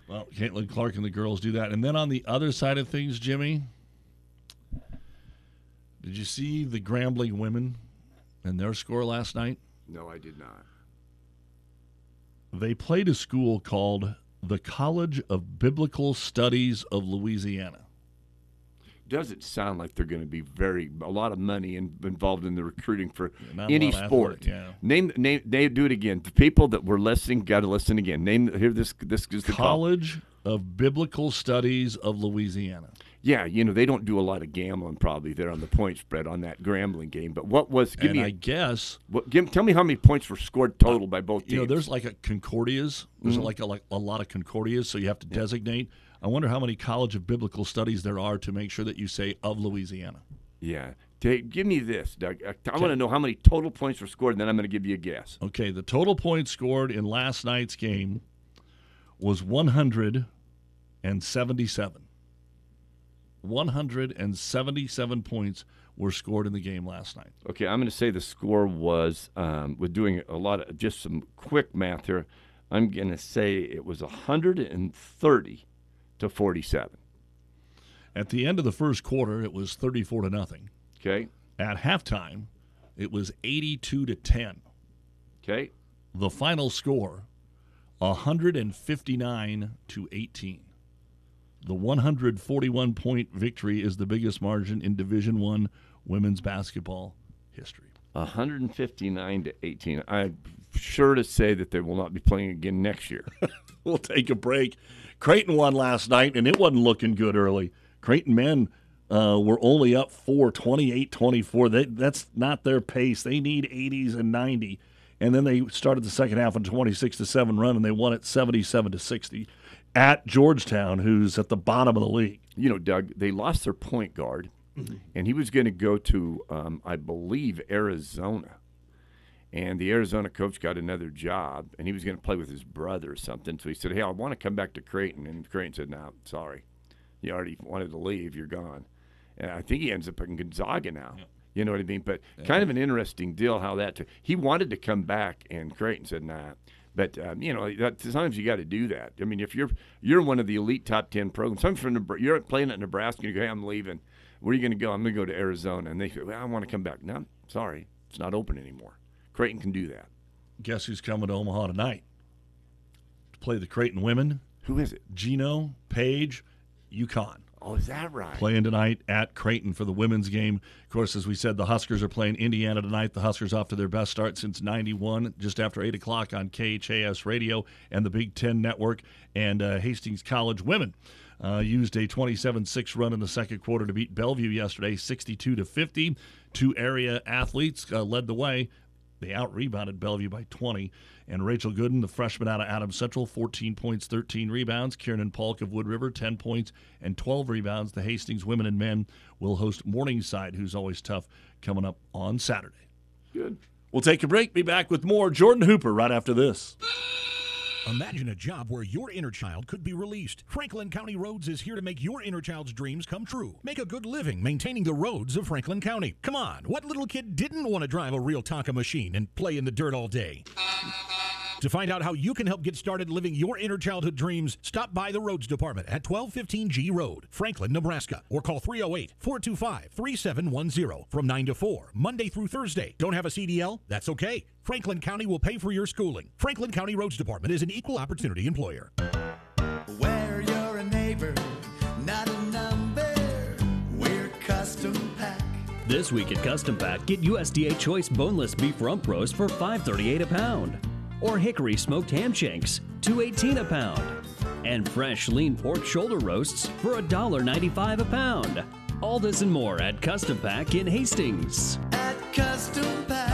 Well, Caitlin Clark and the girls do that. And then on the other side of things, Jimmy, did you see the Grambling women and their score last night? No, I did not. They played a school called the College of Biblical Studies of Louisiana. Does it sound like they're going to be very a lot of money in, involved in the recruiting for not any sport? athletic, yeah. Name name they do it again. The people that were listening got to listen again. Name here this this is the call. College of Biblical Studies of Louisiana. Yeah, you know they don't do a lot of gambling probably there on the point spread on that Grambling game. But what was give and me I guess what, give, tell me how many points were scored total by both teams. you know there's like a Concordias. There's Mhm. like, a, like a lot of Concordias, so you have to designate. I wonder how many College of Biblical Studies there are to make sure that you say of Louisiana. yeah. Give me this, Doug. I, want to know how many total points were scored, and then I'm going to give you a guess. Okay, the total points scored in last night's game was 177. 177 points were scored in the game last night. Okay, I'm going to say the score was um, with doing a lot of just some quick math here. I'm going to say it was 130 to 47. At the end of the first quarter, it was 34 to nothing. Okay. At halftime, it was 82 to 10. Okay. The final score, 159 to 18. The 141 point victory is the biggest margin in Division 1 women's basketball history. 159 to 18. I'm sure to say that they will not be playing again next year. [LAUGHS] we'll take a break. Creighton won last night, and it wasn't looking good early. Creighton men uh, were only up 4, 28 24. They, that's not their pace. They need 80s and 90 and then they started the second half on 26 to seven run, and they won it 77 to 60 at Georgetown, who's at the bottom of the league. You know, Doug, they lost their point guard, and he was going to go to, um, I believe, Arizona. And the Arizona coach got another job, and he was going to play with his brother or something. So he said, "Hey, I want to come back to Creighton." And Creighton said, "No, sorry, you already wanted to leave. You're gone." And I think he ends up in Gonzaga now. You know what I mean? But kind of an interesting deal how that. Took. He wanted to come back, and Creighton said, "Nah." But um, you know, that, sometimes you got to do that. I mean, if you're you're one of the elite top ten programs, some from Nebra- you're playing at Nebraska, and you go, "Hey, I'm leaving." Where are you going to go? I'm going to go to Arizona, and they say, "Well, I want to come back." No, sorry, it's not open anymore. Creighton can do that. Guess who's coming to Omaha tonight to play the Creighton women? Who is it? Geno Page, UConn. Oh, is that right? Playing tonight at Creighton for the women's game. Of course, as we said, the Huskers are playing Indiana tonight. The Huskers off to their best start since 91, just after 8 o'clock on KHAS Radio and the Big Ten Network. And uh, Hastings College women uh, used a 27-6 run in the second quarter to beat Bellevue yesterday, 62 to 50. Two area athletes uh, led the way. They out rebounded Bellevue by 20. And Rachel Gooden, the freshman out of Adams Central, 14 points, 13 rebounds. Kieran Polk of Wood River, 10 points and 12 rebounds. The Hastings women and men will host Morningside, who's always tough, coming up on Saturday. Good. We'll take a break. Be back with more Jordan Hooper right after this. Imagine a job where your inner child could be released. Franklin County Roads is here to make your inner child's dreams come true. Make a good living maintaining the roads of Franklin County. Come on, what little kid didn't want to drive a real Tonka machine and play in the dirt all day? To find out how you can help get started living your inner childhood dreams, stop by the Roads Department at 1215 G Road, Franklin, Nebraska, or call 308 425 3710 from 9 to 4, Monday through Thursday. Don't have a CDL? That's okay. Franklin County will pay for your schooling. Franklin County Roads Department is an equal opportunity employer. Where you're a neighbor, not a number. We're custom pack. This week at Custom Pack, get USDA Choice Boneless Beef Rump Roast for $5.38 a pound, or Hickory Smoked Ham Shanks, $2.18 a pound, and fresh lean pork shoulder roasts for $1.95 a pound. All this and more at Custom Pack in Hastings. At Custom Pack,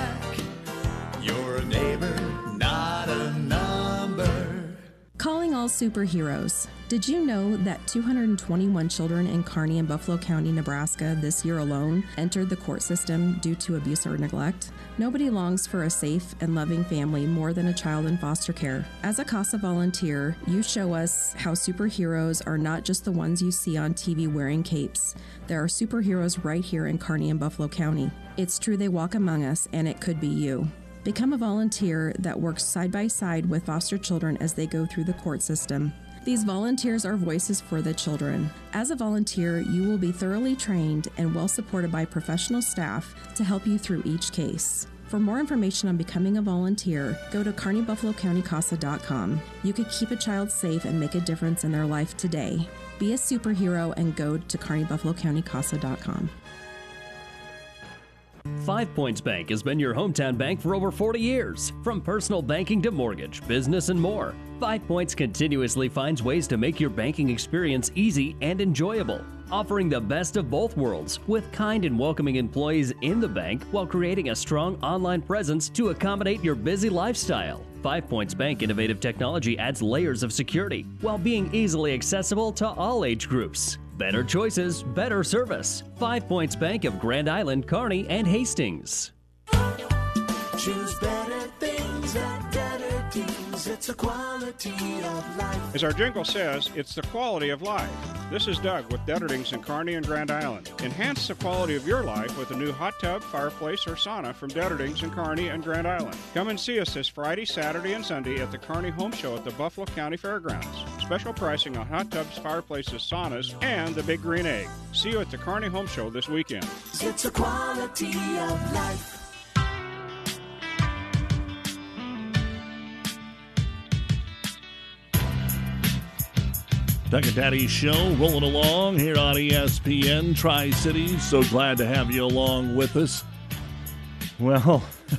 Calling all superheroes. Did you know that 221 children in Kearney and Buffalo County, Nebraska this year alone entered the court system due to abuse or neglect? Nobody longs for a safe and loving family more than a child in foster care. As a CASA volunteer, you show us how superheroes are not just the ones you see on TV wearing capes. There are superheroes right here in Kearney and Buffalo County. It's true they walk among us, and it could be you. Become a volunteer that works side by side with foster children as they go through the court system. These volunteers are voices for the children. As a volunteer, you will be thoroughly trained and well supported by professional staff to help you through each case. For more information on becoming a volunteer, go to kearneybuffalocountykasa.com. You could keep a child safe and make a difference in their life today. Be a superhero and go to kearneybuffalocountykasa.com. Five Points Bank has been your hometown bank for over 40 years. From personal banking to mortgage, business, and more, Five Points continuously finds ways to make your banking experience easy and enjoyable, offering the best of both worlds with kind and welcoming employees in the bank while creating a strong online presence to accommodate your busy lifestyle. Five Points Bank innovative technology adds layers of security while being easily accessible to all age groups. Better choices, better service. Five Points Bank of Grand Island, Kearney, and Hastings. Choose better things deals. It's a quality of life. As our jingle says, it's the quality of life. This is Doug with Detterdings in Kearney and Grand Island. Enhance the quality of your life with a new hot tub, fireplace, or sauna from Detterdings in Kearney and Grand Island. Come and see us this Friday, Saturday, and Sunday at the Kearney Home Show at the Buffalo County Fairgrounds. Special pricing on hot tubs, fireplaces, saunas, and the Big Green Egg. See you at the Kearney Home Show this weekend. It's a quality of life. Doug and Daddy Show rolling along here on ESPN Tri Cities. So glad to have you along with us. Well, [LAUGHS]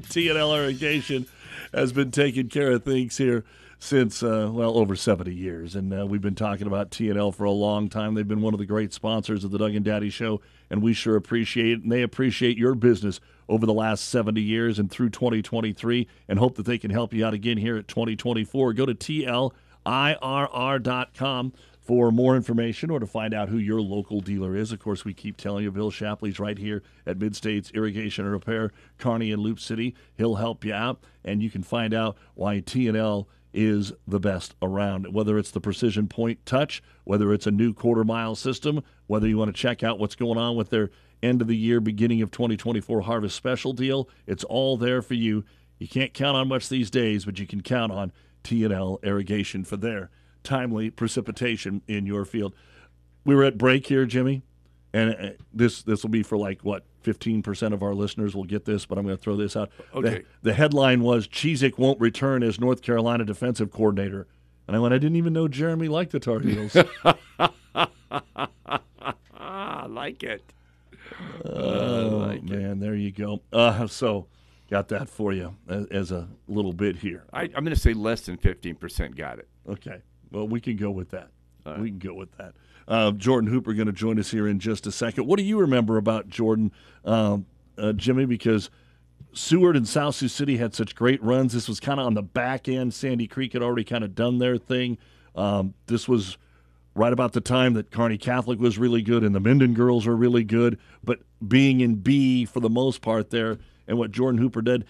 TNL Irrigation has been taking care of things here since uh, well over 70 years, and uh, we've been talking about TNL for a long time. They've been one of the great sponsors of the Doug and Daddy Show, and we sure appreciate it. And they appreciate your business over the last 70 years and through 2023, and hope that they can help you out again here at 2024. Go to tlirr.com for more information or to find out who your local dealer is. Of course, we keep telling you Bill Shapley's right here at Mid States Irrigation and Repair, Kearney and Loop City. He'll help you out, and you can find out why T&L is the best around. Whether it's the precision point touch, whether it's a new quarter mile system, whether you want to check out what's going on with their end of the year, beginning of 2024 harvest special deal, it's all there for you. You can't count on much these days, but you can count on TNL irrigation for their timely precipitation in your field. We were at break here, Jimmy, and uh, this this will be for like what 15% of our listeners will get this, but I'm going to throw this out. Okay. The, the headline was Chizik won't return as North Carolina defensive coordinator. And I went, I didn't even know Jeremy liked the Tar Heels. [LAUGHS] I like it. Oh, like it. man, there you go. Uh, so, got that for you as, as a little bit here. I, I'm going to say less than 15% got it. Okay. Well, we can go with that. We can go with that. Uh, Jordan Hooper going to join us here in just a second. What do you remember about Jordan, um, uh, Jimmy? Because Seward and South Sioux City had such great runs. This was kind of on the back end. Sandy Creek had already kind of done their thing. Um, this was right about the time that Kearney Catholic was really good and the Minden girls were really good. But being in B for the most part there, and what Jordan Hooper did.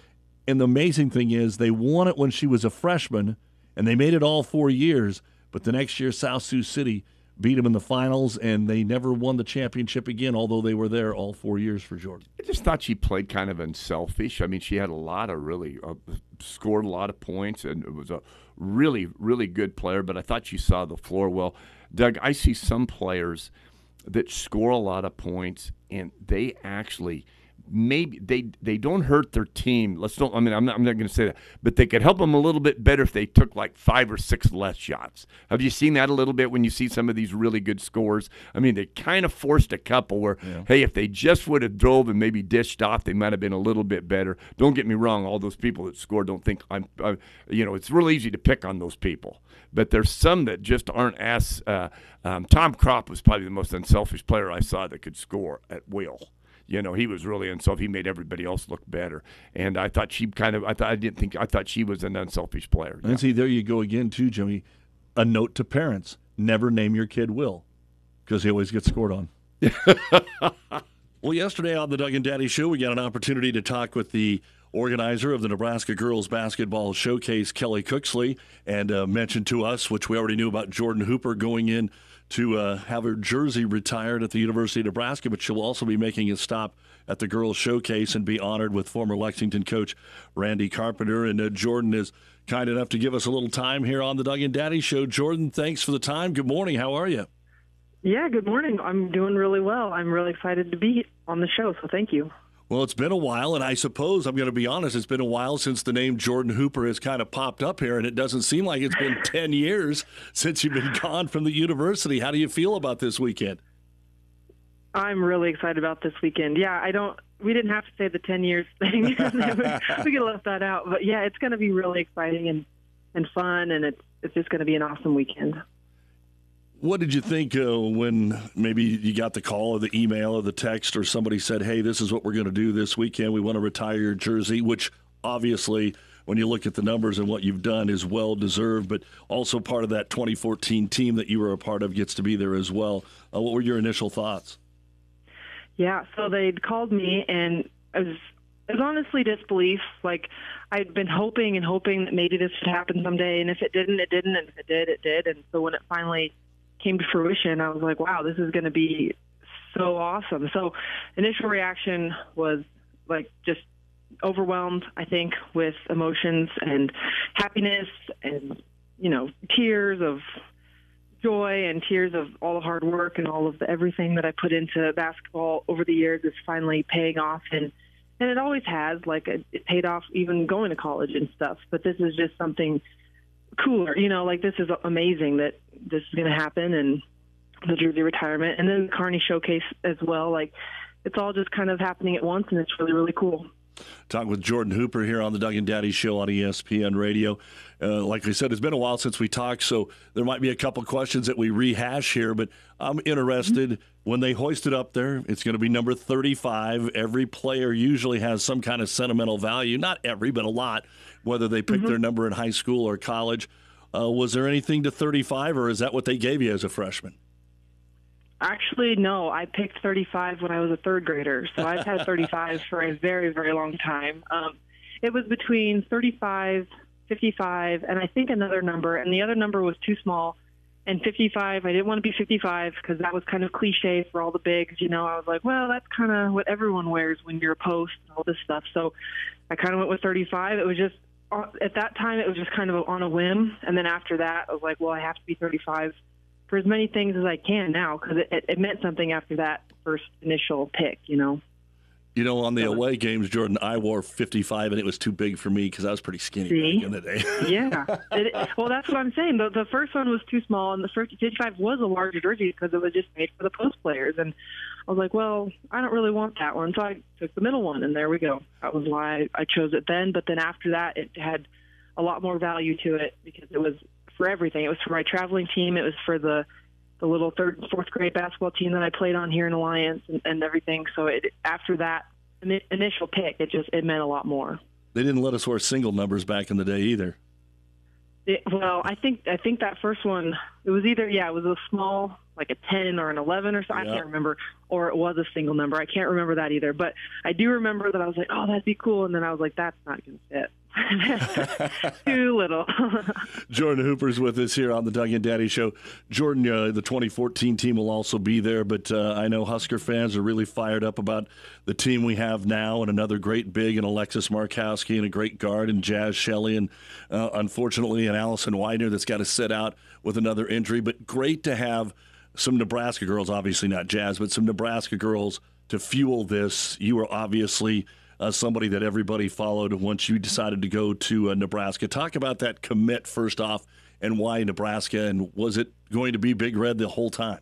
And the amazing thing is, they won it when she was a freshman, and they made it all four years. But the next year, South Sioux City beat them in the finals, and they never won the championship again, although they were there all four years for Jordan. I just thought she played kind of unselfish. I mean, she had a lot of really uh, scored a lot of points, and it was a really, really good player. But I thought she saw the floor well. Doug, I see some players that score a lot of points, and they actually maybe they they don't hurt their team. Let's don't. I mean, I'm not. I'm not going to say that, but they could help them a little bit better if they took like five or six less shots. Have you seen that a little bit when you see some of these really good scores? I mean, they kind of forced a couple where, hey, if they just would have drove and maybe dished off, they might have been a little bit better. Don't get me wrong. All those people that score don't think I'm. I, you know, it's real easy to pick on those people, but there's some that just aren't as. Uh, um, Tom Kropp was probably the most unselfish player I saw that could score at will you know, he was really unselfish. He made everybody else look better. And I thought she kind of, I thought, I didn't think, I thought she was an unselfish player. And see, there you go again, too, Jimmy. A note to parents never name your kid Will because he always gets scored on. [LAUGHS] well, yesterday on the Doug and Daddy Show, we got an opportunity to talk with the organizer of the Nebraska Girls Basketball Showcase, Kelly Cooksley, and uh, mentioned to us, which we already knew about Jordan Hooper going in to uh, have her jersey retired at the University of Nebraska, but she'll also be making a stop at the Girls Showcase and be honored with former Lexington coach Randy Carpenter. And uh, Jordan is kind enough to give us a little time here on the Doug and Daddy Show. Jordan, thanks for the time. Good morning. How are you? Yeah, good morning. I'm doing really well. I'm really excited to be on the show, so thank you. Well, it's been a while, and I suppose I'm going to be honest. It's been a while since the name Jordan Hooper has kind of popped up here, and it doesn't seem like it's been [LAUGHS] 10 years since you've been gone from the university. How do you feel about this weekend? I'm really excited about this weekend. Yeah, I don't. We didn't have to say the 10 years [LAUGHS] thing. [LAUGHS] we could have left that out. But yeah, it's going to be really exciting and and fun, and it's it's just going to be an awesome weekend. What did you think uh, when maybe you got the call or the email or the text or somebody said, hey, this is what we're going to do this weekend? We want to retire your jersey, which obviously, when you look at the numbers and what you've done, is well deserved, but also part of that 2014 team that you were a part of gets to be there as well. Uh, what were your initial thoughts? Yeah, so they'd called me, and I was, it was honestly disbelief. Like, I'd been hoping and hoping that maybe this would happen someday, and if it didn't, it didn't, and if it did, it did. And so when it finally came to fruition, I was like, wow, this is going to be so awesome. So initial reaction was like just overwhelmed, I think, with emotions and happiness and, you know, tears of joy and tears of all the hard work and all of the everything that I put into basketball over the years is finally paying off and and it always has like it, it paid off even going to college and stuff but this is just something cooler you know like this is amazing that this is going to happen and the jersey retirement and then the Kearney showcase as well. Like it's all just kind of happening at once and it's really really cool Talking with Jordan Hooper here on the Doug and Daddy Show on ESPN Radio. Uh, like I said, it's been a while since we talked, so there might be a couple questions that we rehash here, but I'm interested when they hoist it up there. It's going to be number 35. Every player usually has some kind of sentimental value. Not every, but a lot, whether they pick their number in high school or college. Uh, was there anything to 35, or is that what they gave you as a freshman? Actually, no. I picked 35 when I was a third grader, so I've had [LAUGHS] 35 for a very, very long time. Um, it was between 35, 55, and I think another number, and the other number was too small. And 55, I didn't want to be 55 because that was kind of cliche for all the bigs. You know, I was like, well, that's kind of what everyone wears when you're a post and all this stuff. So I kind of went with 35. It was just uh, at that time, it was just kind of on a whim, and then after that, I was like, well, I have to be 35 for as many things as I can now because it, it, it meant something after that first initial pick, you know. You know, on the away games, Jordan, I wore 55, and it was too big for me because I was pretty skinny See? back in the day. [LAUGHS] yeah. It, well, that's what I'm saying. The, the first one was too small, and the first 55 was a larger jersey because it was just made for the post players. And I was like, well, I don't really want that one, so I took the middle one, and there we go. That was why I chose it then. But then after that, it had a lot more value to it because it was for everything. It was for my traveling team. It was for the the little third and fourth grade basketball team that I played on here in Alliance and, and everything. So it, after that initial pick, it just it meant a lot more. They didn't let us wear single numbers back in the day either. It, well, I think I think that first one it was either yeah it was a small like a ten or an eleven or something Yeah. I can't remember or it was a single number I can't remember that either but I do remember that I was like oh that'd be cool and then I was like that's not gonna fit [LAUGHS] too little [LAUGHS] Jordan Hooper's with us here on the Doug and Daddy Show. Jordan, uh, the 2014 team will also be there, but uh, I know Husker fans are really fired up about the team we have now and another great big and Alexis Markowski and a great guard and Jazz Shelley and uh, unfortunately an Allison Weidner that's got to sit out with another injury. But great to have some Nebraska girls, obviously not Jazz, but some Nebraska girls to fuel this. You are obviously uh, somebody that everybody followed once you decided to go to uh, Nebraska. Talk about that commit first off and why Nebraska, and was it going to be Big Red the whole time?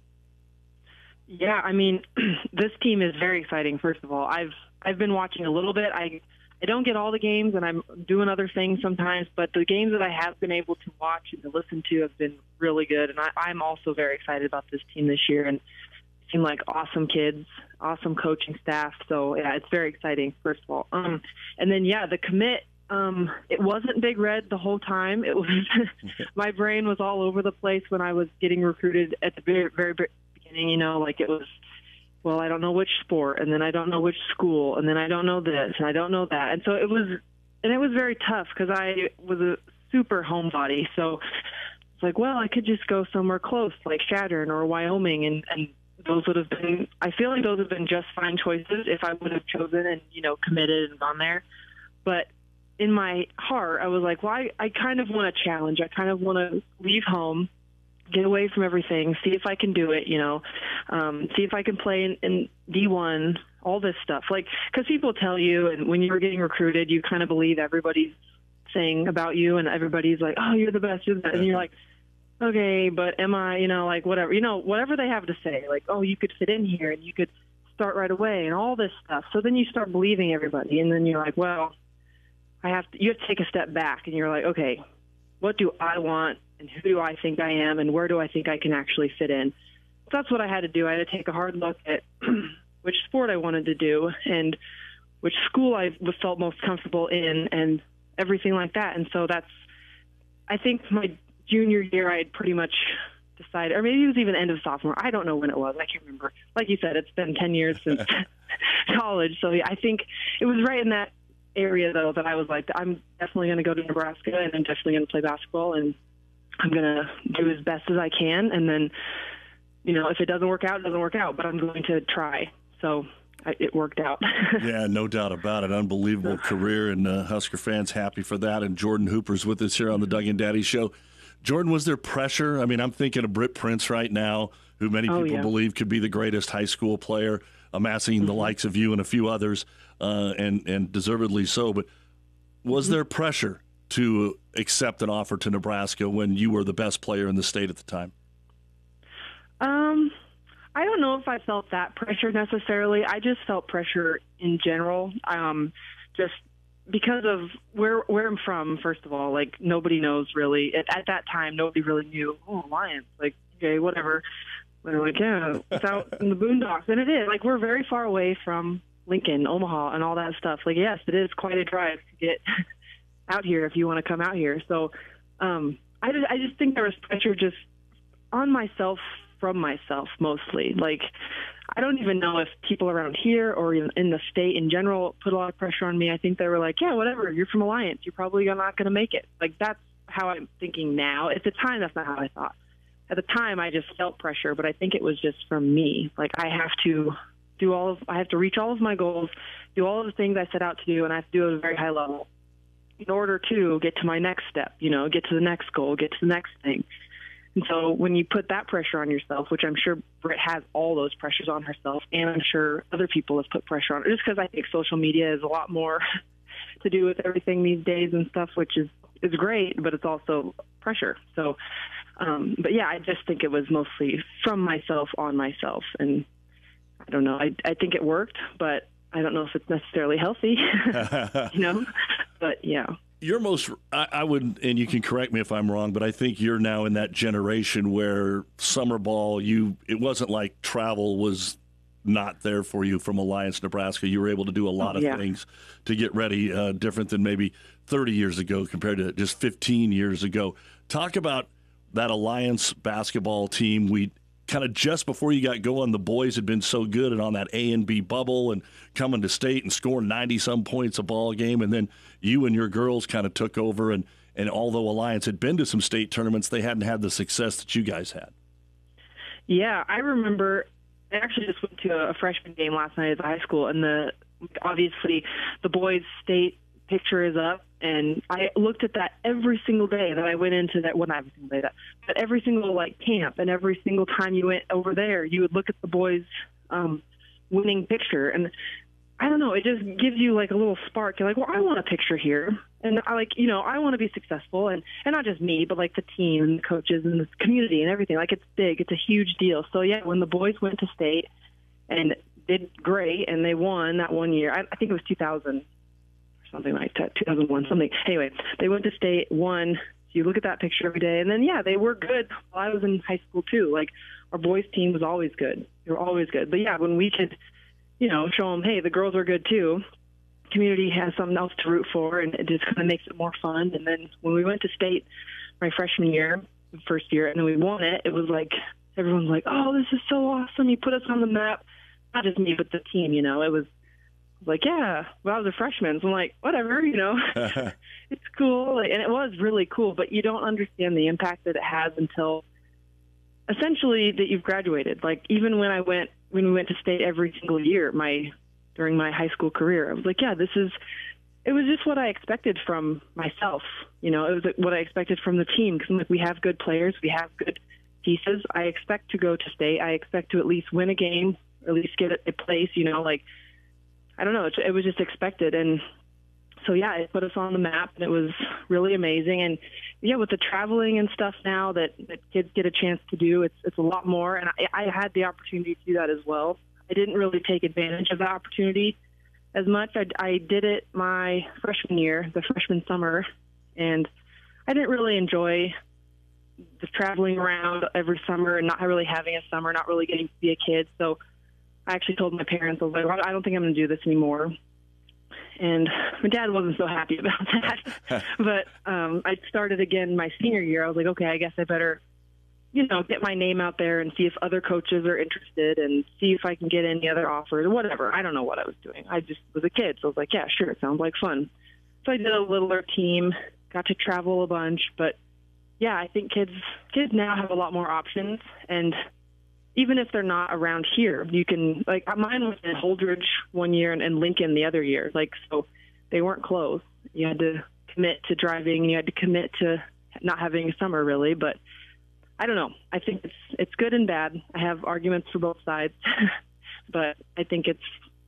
Yeah, I mean, [CLEARS THROAT] this team is very exciting. First of all, I've I've been watching a little bit. I I don't get all the games, and I'm doing other things sometimes. But the games that I have been able to watch and to listen to have been really good. And I, I'm also very excited about this team this year, and seem like awesome kids, awesome coaching staff. So yeah, it's very exciting. First of all, um, and then yeah, the commit. Um, it wasn't Big Red the whole time. It was [LAUGHS] my brain was all over the place when I was getting recruited at the very very beginning. You know, like it was well, I don't know which sport, and then I don't know which school, and then I don't know this, and I don't know that, and so it was, and it was very tough because I was a super homebody. So it's like, well, I could just go somewhere close, like Chadron or Wyoming, and and those would have been. I feel like those have been just fine choices if I would have chosen and you know committed and gone there, but in my heart, I was like, well, I, I kind of want a challenge. I kind of want to leave home get away from everything, see if I can do it, you know, um, see if I can play in, in D1, all this stuff. Like, because people tell you, and when you're getting recruited, you kind of believe everybody's saying about you, and everybody's like, oh, you're the best, you're the best. And you're like, okay, but am I, you know, like whatever, you know, whatever they have to say, like, oh, you could fit in here and you could start right away and all this stuff. So then you start believing everybody, and then you're like, well, I have to, you have to take a step back, and you're like, okay, what do I want and who do I think I am and where do I think I can actually fit in. So that's what I had to do. I had to take a hard look at [CLEARS THROAT] which sport I wanted to do and which school I felt most comfortable in and everything like that. And so that's I think my junior year I had pretty much decided or maybe it was even end of sophomore. I don't know when it was. I can't remember. Like you said, it's been 10 years since [LAUGHS] college. So yeah, I think it was right in that area though that I was like I'm definitely going to go to Nebraska and I'm definitely going to play basketball and I'm going to do as best as I can. And then, you know, if it doesn't work out, it doesn't work out, but I'm going to try. So it worked out. [LAUGHS] yeah, no doubt about it. Unbelievable career, and uh, Husker fans happy for that. And Jordan Hooper's with us here on the Doug and Daddy Show. Jordan, was there pressure? I mean, I'm thinking of Britt Prince right now, who many Oh, people yeah. believe could be the greatest high school player, amassing Mm-hmm. the likes of you and a few others, uh, and and deservedly so. But was Mm-hmm. there pressure to accept an offer to Nebraska when you were the best player in the state at the time? Um, I don't know if I felt that pressure necessarily. I just felt pressure in general. Um, just because of where where I'm from. First of all, like nobody knows really at, at that time. Nobody really knew. Oh, Alliance, like okay, whatever. They're like, yeah, it's out in the boondocks, and it is. Like we're very far away from Lincoln, Omaha, and all that stuff. Like yes, it is quite a drive to get [LAUGHS] out here if you want to come out here. So um, I just I just think there was pressure just on myself from myself mostly. Like I don't even know if people around here or in, the state in general put a lot of pressure on me. I think they were like, yeah, whatever. You're from Alliance. You're probably not going to make it. Like that's how I'm thinking now. At the time, that's not how I thought. At the time, I just felt pressure, but I think it was just from me. Like I have to do all of, I have to reach all of my goals, do all of the things I set out to do, and I have to do it at a very high level in order to get to my next step. You know, get to the next goal, get to the next thing. And so when you put that pressure on yourself, which I'm sure Britt has all those pressures on herself, and I'm sure other people have put pressure on her, just because I think social media is a lot more [LAUGHS] to do with everything these days and stuff, which is is great, but it's also pressure. So, um, but yeah, I just think it was mostly from myself on myself, and I don't know. I I think it worked, but I don't know if it's necessarily healthy, [LAUGHS] [LAUGHS] you know. But yeah. You're most, I, I would, and you can correct me if I'm wrong, but I think you're now in that generation where summer ball, you, it wasn't like travel was not there for you from Alliance, Nebraska. You were able to do a lot Oh, of yeah. things to get ready, uh, different than maybe 30 years ago compared to just 15 years ago. Talk about that Alliance basketball team. We kind of just before you got going, the boys had been so good and on that A and B bubble and coming to state and scoring 90 some points a ball game. And then you and your girls kind of took over. And, and although Alliance had been to some state tournaments, they hadn't had the success that you guys had. Yeah, I remember. I actually just went to a freshman game last night at the high school, and the obviously the boys' state picture is up, and I looked at that every single day that I went into that. Well, not every single day that, but every single like camp, and every single time you went over there, you would look at the boys' um, winning picture, and I don't know, it just gives you like a little spark. You're like, well, I want a picture here, and I like, you know, I want to be successful, and and not just me, but like the team and the coaches and the community and everything. Like it's big, it's a huge deal. So yeah, when the boys went to state and did great, and they won that one year, I, I think it was 2000 or something like that, 2001, something. Anyway, they went to state, won. You look at that picture every day, and then yeah, they were good. While I was in high school too. Like our boys team was always good. They were always good. But yeah, when we could you know, show them, hey, the girls are good too. Community has something else to root for, and it just kind of makes it more fun. And then when we went to state my freshman year, first year, and then we won it, it was like everyone's like, oh, this is so awesome. You put us on the map. Not just me, but the team. You know, it was like, yeah, well, I was a freshman, so I'm like, whatever, you know, [LAUGHS] [LAUGHS] it's cool, and it was really cool. But you don't understand the impact that it has until essentially that you've graduated. Like even when I went when we went to state every single year, my during my high school career, I was like, yeah, this is. It was just what I expected from myself. You know, it was what I expected from the team because like we have good players, we have good pieces. I expect to go to state. I expect to at least win a game, or at least get a place. You know, like I don't know. It, it was just expected, and so yeah, it put us on the map, and it was really amazing. And yeah, with the traveling and stuff now that, that kids get a chance to do, it's it's a lot more. And I, I had the opportunity to do that as well. I didn't really take advantage of that opportunity as much. I, I did it my freshman year, the freshman summer, and I didn't really enjoy the traveling around every summer and not really having a summer, not really getting to be a kid. So I actually told my parents, I was like, I don't think I'm going to do this anymore and my dad wasn't so happy [LAUGHS] about that. [LAUGHS] but um, I started again my senior year. I was like, okay, I guess I better, you know, get my name out there and see if other coaches are interested and see if I can get any other offers or whatever. I don't know what I was doing. I just was a kid, so I was like, yeah, sure, it sounds like fun. So I did a littler team, got to travel a bunch, but yeah, I think kids kids now have a lot more options and even if they're not around here, you can like mine was in Holdrege one year and, and Lincoln the other year. Like so, they weren't close. You had to commit to driving. You had to commit to not having a summer really. But I don't know. I think it's it's good and bad. I have arguments for both sides, [LAUGHS] but I think it's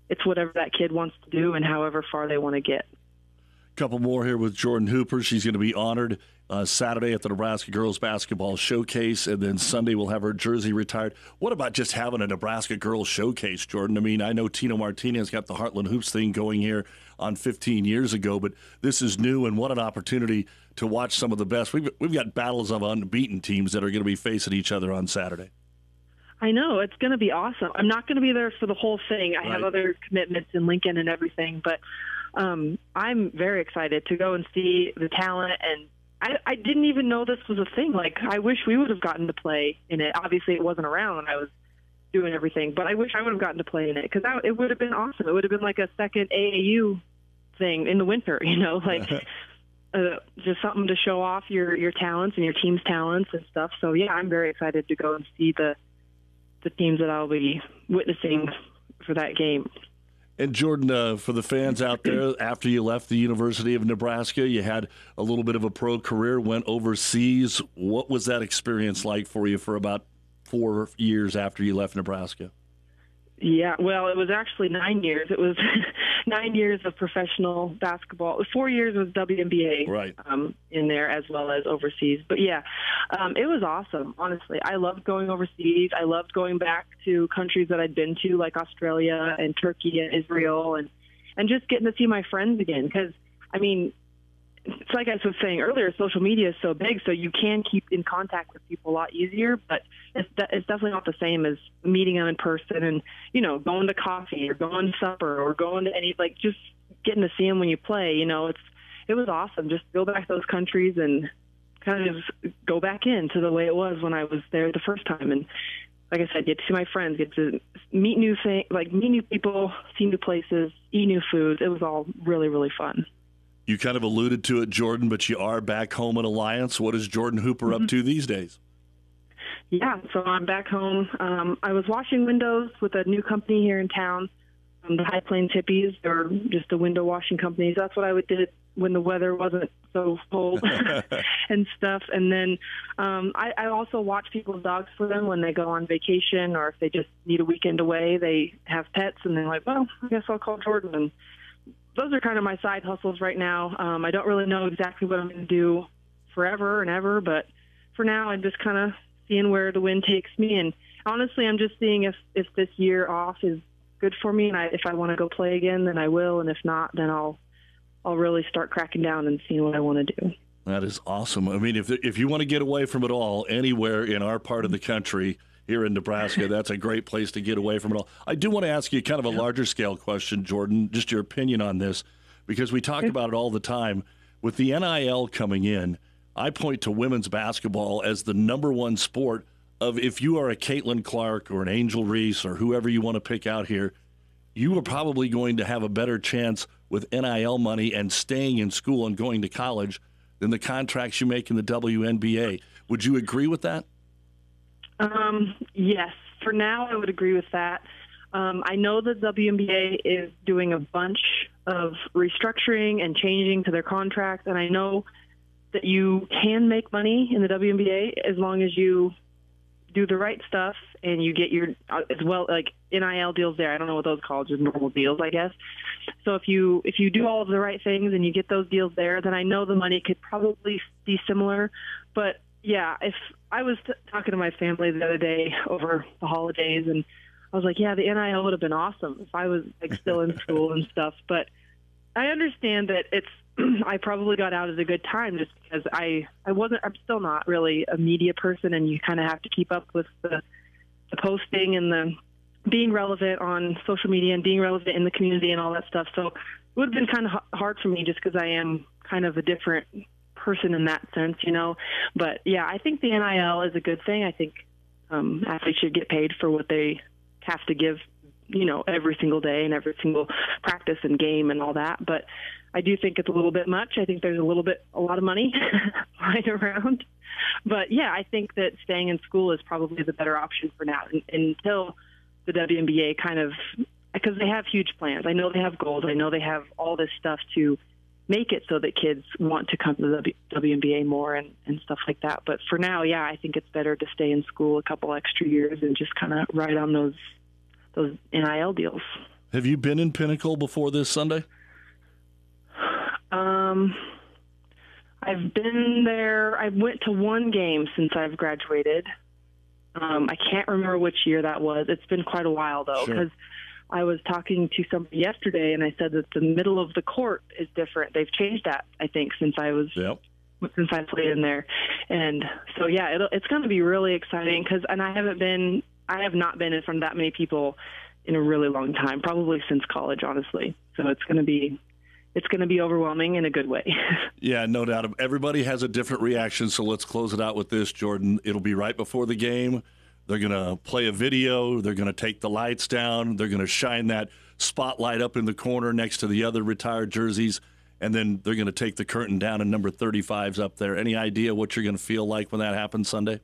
it's whatever that kid wants to do and however far they want to get. Couple more here with Jordan Hooper. She's going to be honored uh, Saturday at the Nebraska Girls Basketball Showcase, and then Sunday we'll have her jersey retired. What about just having a Nebraska Girls Showcase, Jordan? I mean, I know Tino Martinez got the Heartland Hoops thing going here on 15 years ago, but this is new, and what an opportunity to watch some of the best. We've, we've got battles of unbeaten teams that are going to be facing each other on Saturday. I know it's going to be awesome. I'm not going to be there for the whole thing. I have other commitments in Lincoln and everything, but um, I'm very excited to go and see the talent. And I, I didn't even know this was a thing. Like I wish we would have gotten to play in it. Obviously, it wasn't around when I was doing everything, but I wish I would have gotten to play in it because it would have been awesome. It would have been like a second AAU thing in the winter. [LAUGHS] You know, like. [LAUGHS] Uh, just something to show off your your talents and your team's talents and stuff. So yeah, I'm very excited to go and see the the teams that I'll be witnessing for that game. And Jordan, uh, for the fans out there, after you left the University of Nebraska, you had a little bit of a pro career, went overseas. What was that experience like for you for about four years after you left Nebraska? Yeah, well, it was actually nine years. It was [LAUGHS] nine years of professional basketball. Four years was WNBA, right? Um, in there as well as overseas. But yeah, um, it was awesome. Honestly, I loved going overseas. I loved going back to countries that I'd been to, like Australia and Turkey and Israel, and and just getting to see my friends again. Because I mean, it's like I was saying earlier, social media is so big, so you can keep in contact with people a lot easier. But it's de- it's definitely not the same as meeting them in person and you know going to coffee or going to supper or going to any like just getting to see them when you play. You know, it's it was awesome. Just go back to those countries and kind of go back into the way it was when I was there the first time. And like I said, get to see my friends, get to meet new things, like meet new people, see new places, eat new foods. It was all really really fun. You kind of alluded to it, Jordan, but you are back home in Alliance. What is Jordan Hooper up to these days? Yeah, so I'm back home. Um, I was washing windows with a new company here in town, um, the High Plains Hippies. They're just a window washing company. That's what I would did when the weather wasn't so cold [LAUGHS] [LAUGHS] and stuff. And then um, I, I also watch people's dogs for them when they go on vacation or if they just need a weekend away. They have pets, and they're like, well, I guess I'll call Jordan. And those are kind of my side hustles right now. Um, I don't really know exactly what I'm going to do forever and ever, but for now, I'm just kind of seeing where the wind takes me. And honestly, I'm just seeing if if this year off is good for me, and I, if I want to go play again, then I will, and if not, then I'll I'll really start cracking down and seeing what I want to do. That is awesome. I mean, if if you want to get away from it all anywhere in our part of the country, here in Nebraska, that's a great place to get away from it all. I do want to ask you kind of a larger scale question, Jordan, just your opinion on this, because we talk about it all the time. With the NIL coming in, I point to women's basketball as the number one sport of if you are a Caitlin Clark or an Angel Reese or whoever you want to pick out here, you are probably going to have a better chance with NIL money and staying in school and going to college than the contracts you make in the WNBA. Would you agree with that? Um, yes, for now, I would agree with that. Um, I know the WNBA is doing a bunch of restructuring and changing to their contracts, and I know that you can make money in the WNBA as long as you do the right stuff and you get your uh, as well like NIL deals there. I don't know what those called, just normal deals, I guess. So if you if you do all of the right things and you get those deals there, then I know the money could probably be similar. But yeah, if I was t- talking to my family the other day over the holidays, and I was like, yeah, the NIL would have been awesome if I was like still in school and stuff. But I understand that it's [CLEARS THROAT] I probably got out at a good time just because I I wasn't I'm still not really a media person, and you kind of have to keep up with the the posting and the being relevant on social media and being relevant in the community and all that stuff. So it would have been kind of hard for me just because I am kind of a different person in that sense, you know. But yeah, I think the NIL is a good thing. I think um, athletes should get paid for what they have to give, you know, every single day and every single practice and game and all that. But I do think it's a little bit much. I think there's a little bit, a lot of money [LAUGHS] lying around. But yeah, I think that staying in school is probably the better option for now un- until the WNBA kind of, because they have huge plans. I know they have goals. I know they have all this stuff to make it so that kids want to come to the WNBA more and, and stuff like that. But for now, yeah, I think it's better to stay in school a couple extra years and just kind of ride on those those NIL deals. Have you been in Pinnacle before this Sunday? Um, I've been there. I went to one game since I've graduated. Um, I can't remember which year that was. It's been quite a while though, Sure. I was talking to somebody yesterday, and I said that the middle of the court is different. They've changed that, I think, since I was Yep. since I played in there, and so yeah, it's going to be really exciting because, and I haven't been, I have not been in front of that many people in a really long time, probably since college, honestly. So it's going to be, it's going to be overwhelming in a good way. [LAUGHS] Yeah, no doubt. Everybody has a different reaction, so let's close it out with this, Jordan. It'll be right before the game. They're going to play a video. They're going to take the lights down. They're going to shine that spotlight up in the corner next to the other retired jerseys. And then they're going to take the curtain down and number 35's up there. Any idea what you're going to feel like when that happens Sunday?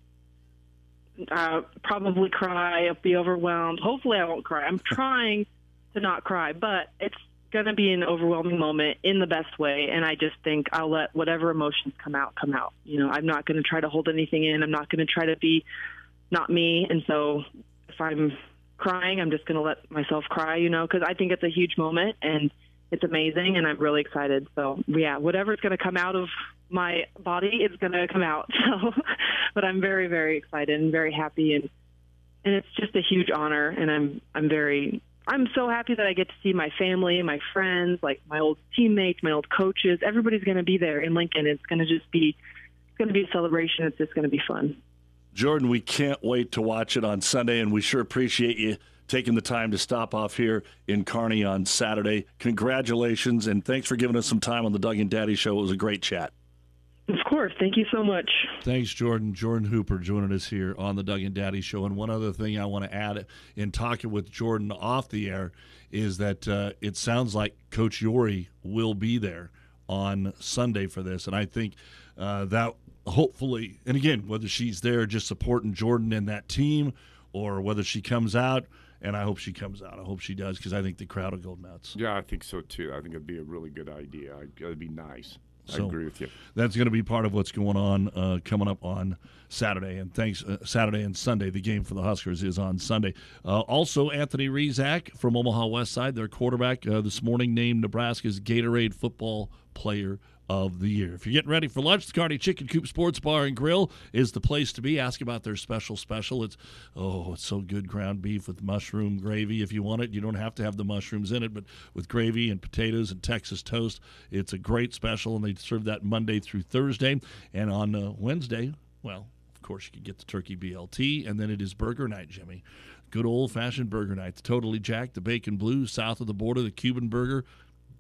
uh, probably cry. I'll be overwhelmed. Hopefully, I won't cry. I'm [LAUGHS] trying to not cry, but it's going to be an overwhelming moment in the best way. And I just think I'll let whatever emotions come out come out. You know, I'm not going to try to hold anything in. I'm not going to try to be not me. And so, if I'm crying, I'm just going to let myself cry. You know, because I think it's a huge moment and it's amazing, and I'm really excited. So, yeah, whatever's going to come out of my body is going to come out. [LAUGHS] So, but I'm very, very excited and very happy, and and it's just a huge honor. And I'm I'm very I'm so happy that I get to see my family, my friends, like my old teammates, my old coaches. Everybody's going to be there in Lincoln. It's going to just be it's going to be a celebration. It's just going to be fun. Jordan, we can't wait to watch it on Sunday, and we sure appreciate you taking the time to stop off here in Kearney on Saturday. Congratulations, and thanks for giving us some time on the Doug and Daddy Show. It was a great chat. Of course. Thank you so much. Thanks, Jordan. Jordan Hooper joining us here on the Doug and Daddy Show. And one other thing I want to add in talking with Jordan off the air is that uh, it sounds like Coach Yori will be there on Sunday for this. And I think uh, that hopefully, and again, whether she's there just supporting Jordan and that team or whether she comes out, and I hope she comes out. I hope she does because I think the crowd will go nuts. Yeah, I think so too. I think it'd be a really good idea. It'd be nice. I agree with you. That's going to be part of what's going on uh, coming up on Saturday. And thanks, uh, Saturday and Sunday. The game for the Huskers is on Sunday. Uh, also, Anthony Rezac from Omaha West Side, their quarterback, uh, this morning named Nebraska's Gatorade Football Player of the Year. If you're getting ready for lunch, the Kearney Chicken Coop Sports Bar and Grill is the place to be. Ask about their special special. It's oh, it's so good ground beef with mushroom gravy. If you want it, you don't have to have the mushrooms in it, but with gravy and potatoes and Texas toast, it's a great special. And they serve that Monday through Thursday, and on uh, Wednesday, well, of course, you can get the turkey BLT, and then it is burger night, Jimmy. Good old fashioned burger night. Totally jacked, the bacon blue, south of the border, the Cuban burger,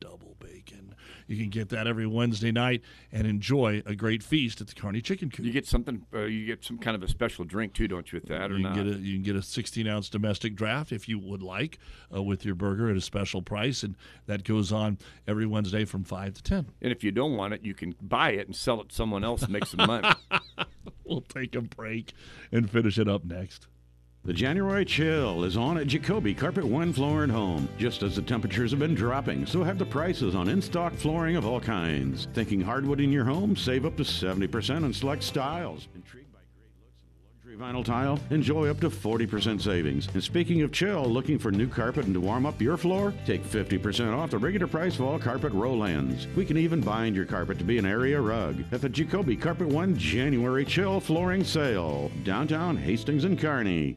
double bacon. You can get that every Wednesday night and enjoy a great feast at the Kearney Chicken Coop. You get something. Uh, you get some kind of a special drink too, don't you? With that or you not? get a you can get a 16 ounce domestic draft if you would like uh, with your burger at a special price, and that goes on every Wednesday from five to ten. and if you don't want it, you can buy it and sell it to someone else and make some money. [LAUGHS] We'll take a break and finish it up next. The January chill is on at Jacoby Carpet One Floor and Home. Just as the temperatures have been dropping, so have the prices on in-stock flooring of all kinds. Thinking hardwood in your home? Save up to 70% on select styles. Intrigued by great looks and luxury vinyl tile? Enjoy up to 40% savings. And speaking of chill, looking for new carpet and to warm up your floor? Take 50% off the regular price of all carpet roll-ins. We can even bind your carpet to be an area rug at the Jacoby Carpet One January Chill Flooring Sale. Downtown Hastings and Kearney.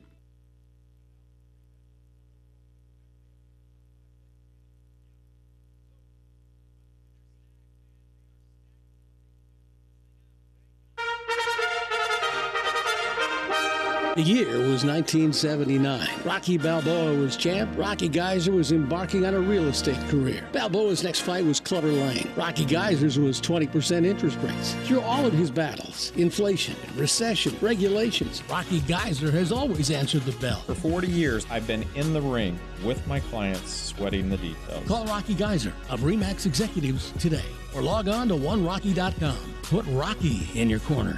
Year was 1979. Rocky Balboa was champ. Rocky Geyser was embarking on a real estate career. Balboa's next fight was Clubber Lang. Rocky Geyser's was 20% interest rates. Through all of his battles, inflation, recession, regulations, Rocky Geyser has always answered the bell. For 40 years, I've been in the ring with my clients, sweating the details. Call Rocky Geyser of Remax Executives today or log on to onerocky.com. Put Rocky in your corner.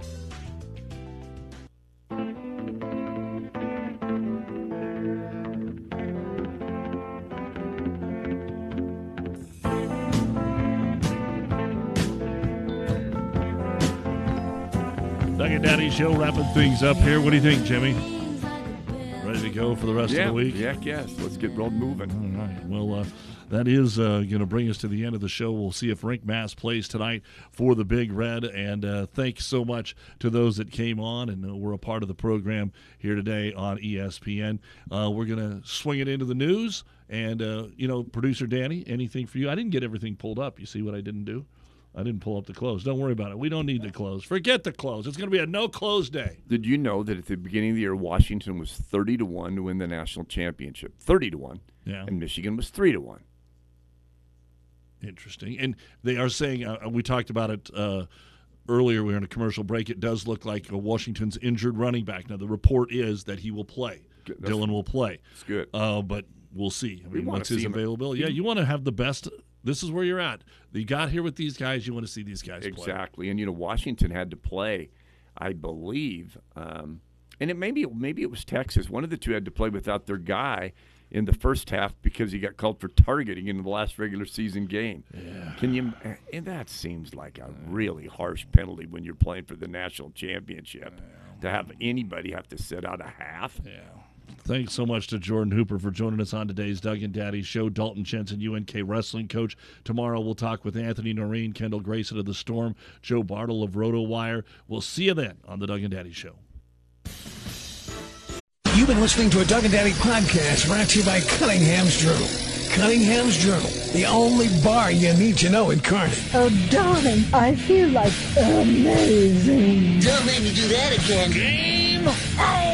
Doug and Daddy Show wrapping things up here. What do you think, Jimmy? Ready to go for the rest yeah, of the week? Yeah, yes. Let's get road moving. All right. Well, uh, that is uh, going to bring us to the end of the show. We'll see if Rienk Mast plays tonight for the Big Red. And uh, thanks so much to those that came on and uh, were a part of the program here today on ESPN. Uh, we're going to swing it into the news. And, uh, you know, producer Danny, anything for you? I didn't get everything pulled up. You see what I didn't do? I didn't pull up the close. Don't worry about it. We don't need the close. Forget the close. It's going to be a no close day. Did you know that at the beginning of the year, Washington was 30 to 1 to win the national championship? 30 to 1. Yeah. And Michigan was 3 to 1. Interesting. And they are saying, uh, we talked about it uh, earlier. We were in a commercial break. It does look like uh, Washington's injured running back. Now, the report is that he will play. Dillon will play. It's good. Uh, but we'll see. I mean, wanna what's his see him. availability? Yeah, you want to have the best. This is where you're at. You got here with these guys. You want to see these guys play. Exactly. And, you know, Washington had to play, I believe, um, and it maybe, maybe it was Texas. One of the two had to play without their guy in the first half because he got called for targeting in the last regular season game. Yeah. Can you? And that seems like a really harsh penalty when you're playing for the national championship to have anybody have to sit out a half. Yeah. Thanks so much to Jordan Hooper for joining us on today's Doug and Daddy show. Dalton Jensen, UNK wrestling coach. Tomorrow we'll talk with Anthony Noreen, Kendall Grayson of the Storm, Joe Bartle of RotoWire. We'll see you then on the Doug and Daddy show. You've been listening to a Doug and Daddy podcast brought to you by Cunningham's Journal. Cunningham's Journal, the only bar you need to know in Kearney. Oh, darling, I feel like amazing. Don't make me do that again. Game on!